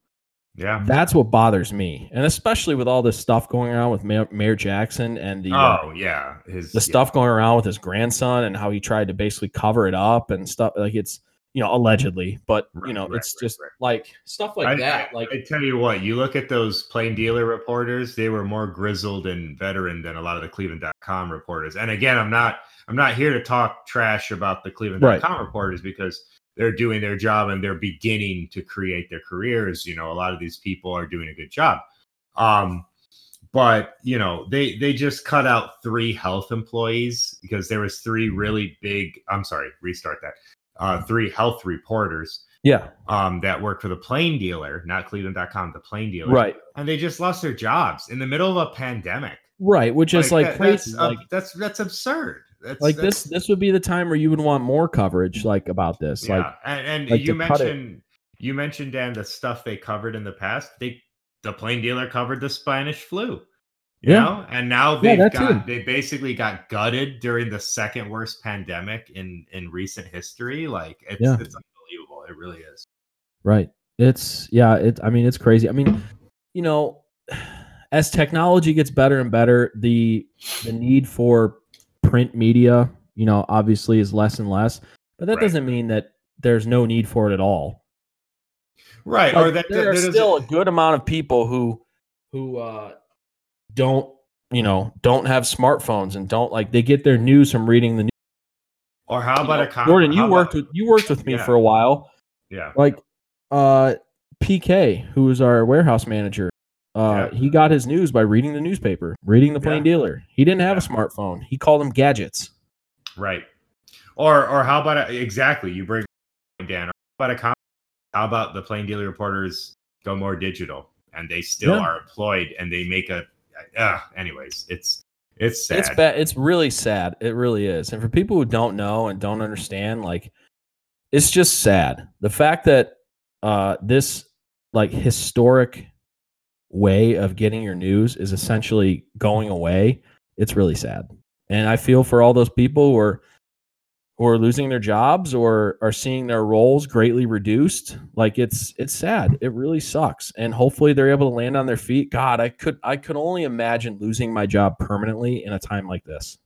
Yeah. That's what bothers me, and especially with all this stuff going around with Mayor, Mayor Jackson and the uh, Oh yeah, his the yeah. stuff going around with his grandson and how he tried to basically cover it up and stuff like it's you know allegedly but you know right, it's right, just right. like stuff like I, that I- like I tell you what, you look at those plain dealer reporters; they were more grizzled and veteran than a lot of the Cleveland.com reporters. And again, I'm not I'm not here to talk trash about the Cleveland.com reporters because they're doing their job and they're beginning to create their careers. You know, a lot of these people are doing a good job. Um, but you know, they they just cut out three health employees because there was three really big. I'm sorry, restart that. Uh, three health reporters Yeah. um, that work for the plain dealer, not Cleveland.com, the plain dealer. Right. And they just lost their jobs in the middle of a pandemic. Right. Which is like, that- crazy. That's, uh, that's that's absurd. That's, like that's- this this would be the time where you would want more coverage like about this. Yeah, Like and, and like you to cut it. mentioned you mentioned Dan the stuff they covered in the past. They the plain dealer covered the Spanish flu. You Yeah. know, and now they've that got they basically got gutted during the second worst pandemic in in recent history. Like it's Yeah. it's unbelievable. It really is. Right. It's yeah, it I mean it's crazy. I mean, you know, *sighs* as technology gets better and better, the the need for print media, you know, obviously is less and less. But that Right. doesn't mean that there's no need for it at all. Right. Or that there that are still a good amount of people who who uh don't, you know, don't have smartphones and don't like they get their news from reading the news. or how about You a know, con- Jordan, you worked about- with you worked with me Yeah. for a while. yeah. like uh PK, who is our warehouse manager, uh Yeah. he got his news by reading the newspaper, reading the plain Yeah. dealer. He didn't have a smartphone. He called them gadgets. Right. Or or how about a, exactly you bring Dan. Or how about a con- how about the plain dealer reporters go more digital and they still are employed and they make a uh, anyways, it's it's sad. It's bad. It's really sad. It really is. And for people who don't know and don't understand, like it's just sad. The fact that uh this like historic way of getting your news is essentially going away. It's really sad. And I feel for all those people who are who are losing their jobs or are seeing their roles greatly reduced. Like it's it's sad. It really sucks. And hopefully they're able to land on their feet. God, I could I could only imagine losing my job permanently in a time like this.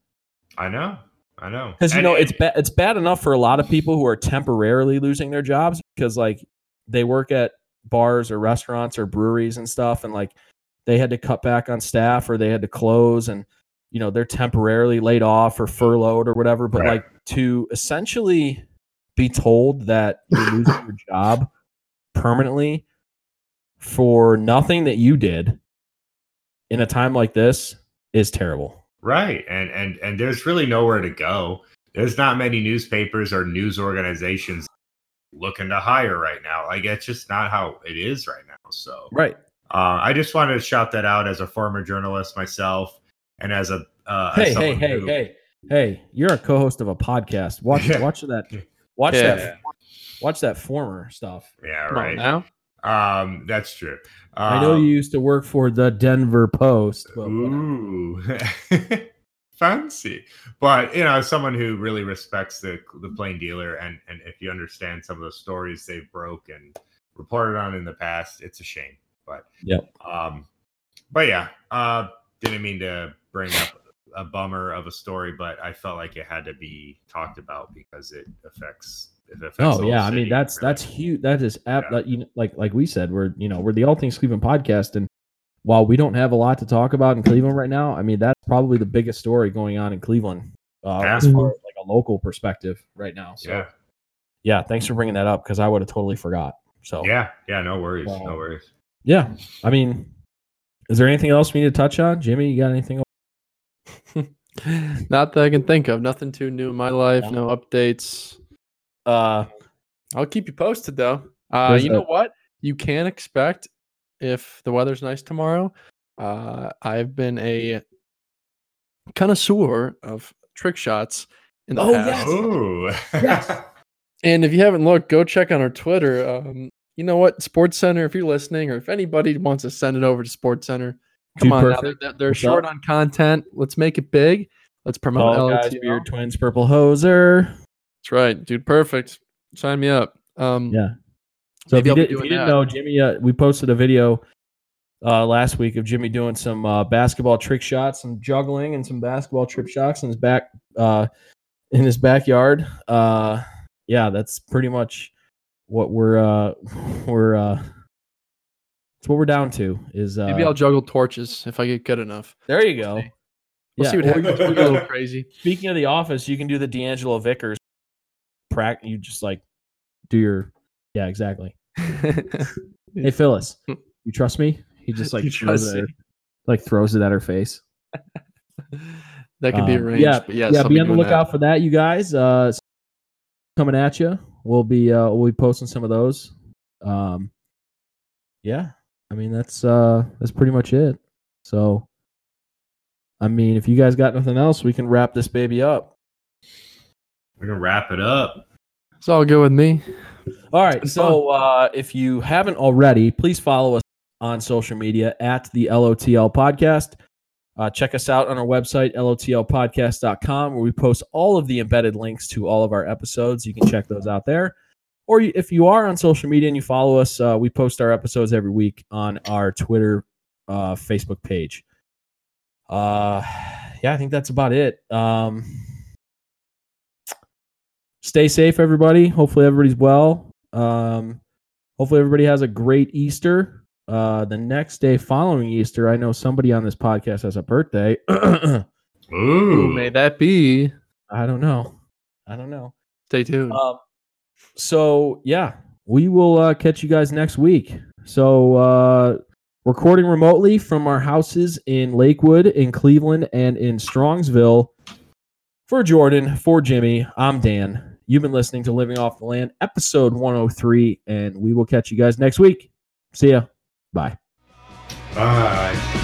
I know. I know. Because you know it's bad. It's bad enough for a lot of people who are temporarily losing their jobs because like they work at bars or restaurants or breweries and stuff, and like they had to cut back on staff or they had to close, and you know they're temporarily laid off or furloughed or whatever. But Right. like to essentially be told that you're *laughs* losing your job permanently for nothing that you did in a time like this is terrible. Right. And and and there's really nowhere to go. There's not many newspapers or news organizations looking to hire right now. Like it's just not how it is right now. So Right. uh, I just wanted to shout that out as a former journalist myself and as a uh, as hey, hey, hey, who- hey, hey! You're a co-host of a podcast. Watch, Yeah. watch that, watch Yeah. that, watch that former stuff. Yeah, Come right. now. Um, that's true. I know Um, you used to work for the Denver Post. But. Ooh, *laughs* fancy. But you know, someone who really respects the the plain dealer, and and if you understand some of the stories they've broke and reported on in the past, it's a shame. But Yep. Um, but yeah, uh, didn't mean to bring up a bummer of a story, but I felt like it had to be talked about because it affects. It affects Oh yeah, I mean that's really. that's huge. That is ap- Yeah. that, you know, like like we said, we're you know we're the All Things Cleveland podcast, and while we don't have a lot to talk about in Cleveland right now, I mean that's probably the biggest story going on in Cleveland uh, as far as like a local perspective right now. So yeah, yeah, thanks for bringing that up because I would have totally forgot. So yeah, yeah. No worries, Wow. no worries. Yeah. I mean, is there anything else we need to touch on? Jimmy, you got anything? Not that I can think of. Nothing too new in my life. No. No updates. Uh, I'll keep you posted though. Uh, you know a- what? You can expect if the weather's nice tomorrow. Uh, I've been a connoisseur of trick shots in the Oh, past. yes. Ooh, Yes. *laughs* And if you haven't looked, go check on our Twitter. Um, you know what? SportsCenter, if you're listening, or if anybody wants to send it over to SportsCenter, come Dude on. Now, they're, they're short up? on content. Let's make it big. Let's promote guys, beard twins, purple hoser. That's right, dude. Perfect. Sign me up. Um, Yeah. So if you, did, if you, did, not know, Jimmy, uh, we posted a video uh, last week of Jimmy doing some uh, basketball trick shots, some juggling, and some basketball trip shots in his back uh, in his backyard. Uh, yeah, that's pretty much what we're uh, *laughs* we're uh, it's what we're down to. Is uh, Maybe I'll juggle torches if I get good enough. there you go. We'll Yeah, see what happens. We'll can a little crazy. Speaking of the office, you can do the D'Angelo Vickers. Prac, you just like do your yeah, exactly. *laughs* Hey Phyllis, you trust me? He just like *laughs* throws it, at her, like throws it at her face. *laughs* that could be Um, arranged. yeah, but yes, yeah. Be be on the lookout that. for that, you guys. Uh, coming at you. We'll be uh, we'll be posting some of those. Um, yeah, I mean that's uh, that's pretty much it. So, I mean, if you guys got nothing else, we can wrap this baby up. We're gonna wrap it up. It's all good with me. All right. So uh, if you haven't already, please follow us on social media at the LOTL podcast. Uh, check us out on our website, lotlpodcast.com, where we post all of the embedded links to all of our episodes. You can check those out there. Or if you are on social media and you follow us, uh, we post our episodes every week on our Twitter, uh, Facebook page. Uh, yeah, I think that's about it. Um, stay safe, everybody. Hopefully, everybody's well. Um, hopefully, everybody has a great Easter. Uh, the next day following Easter, I know somebody on this podcast has a birthday. *clears throat* I Who may that be? I don't know. I don't know. Stay tuned. Um, so yeah, we will uh, catch you guys next week. So uh, recording remotely from our houses in Lakewood, in Cleveland, and in Strongsville. For Jordan, for Jimmy, I'm Dan. You've been listening to Living Off the Land, episode 103, and we will catch you guys next week. See ya. Bye. bye.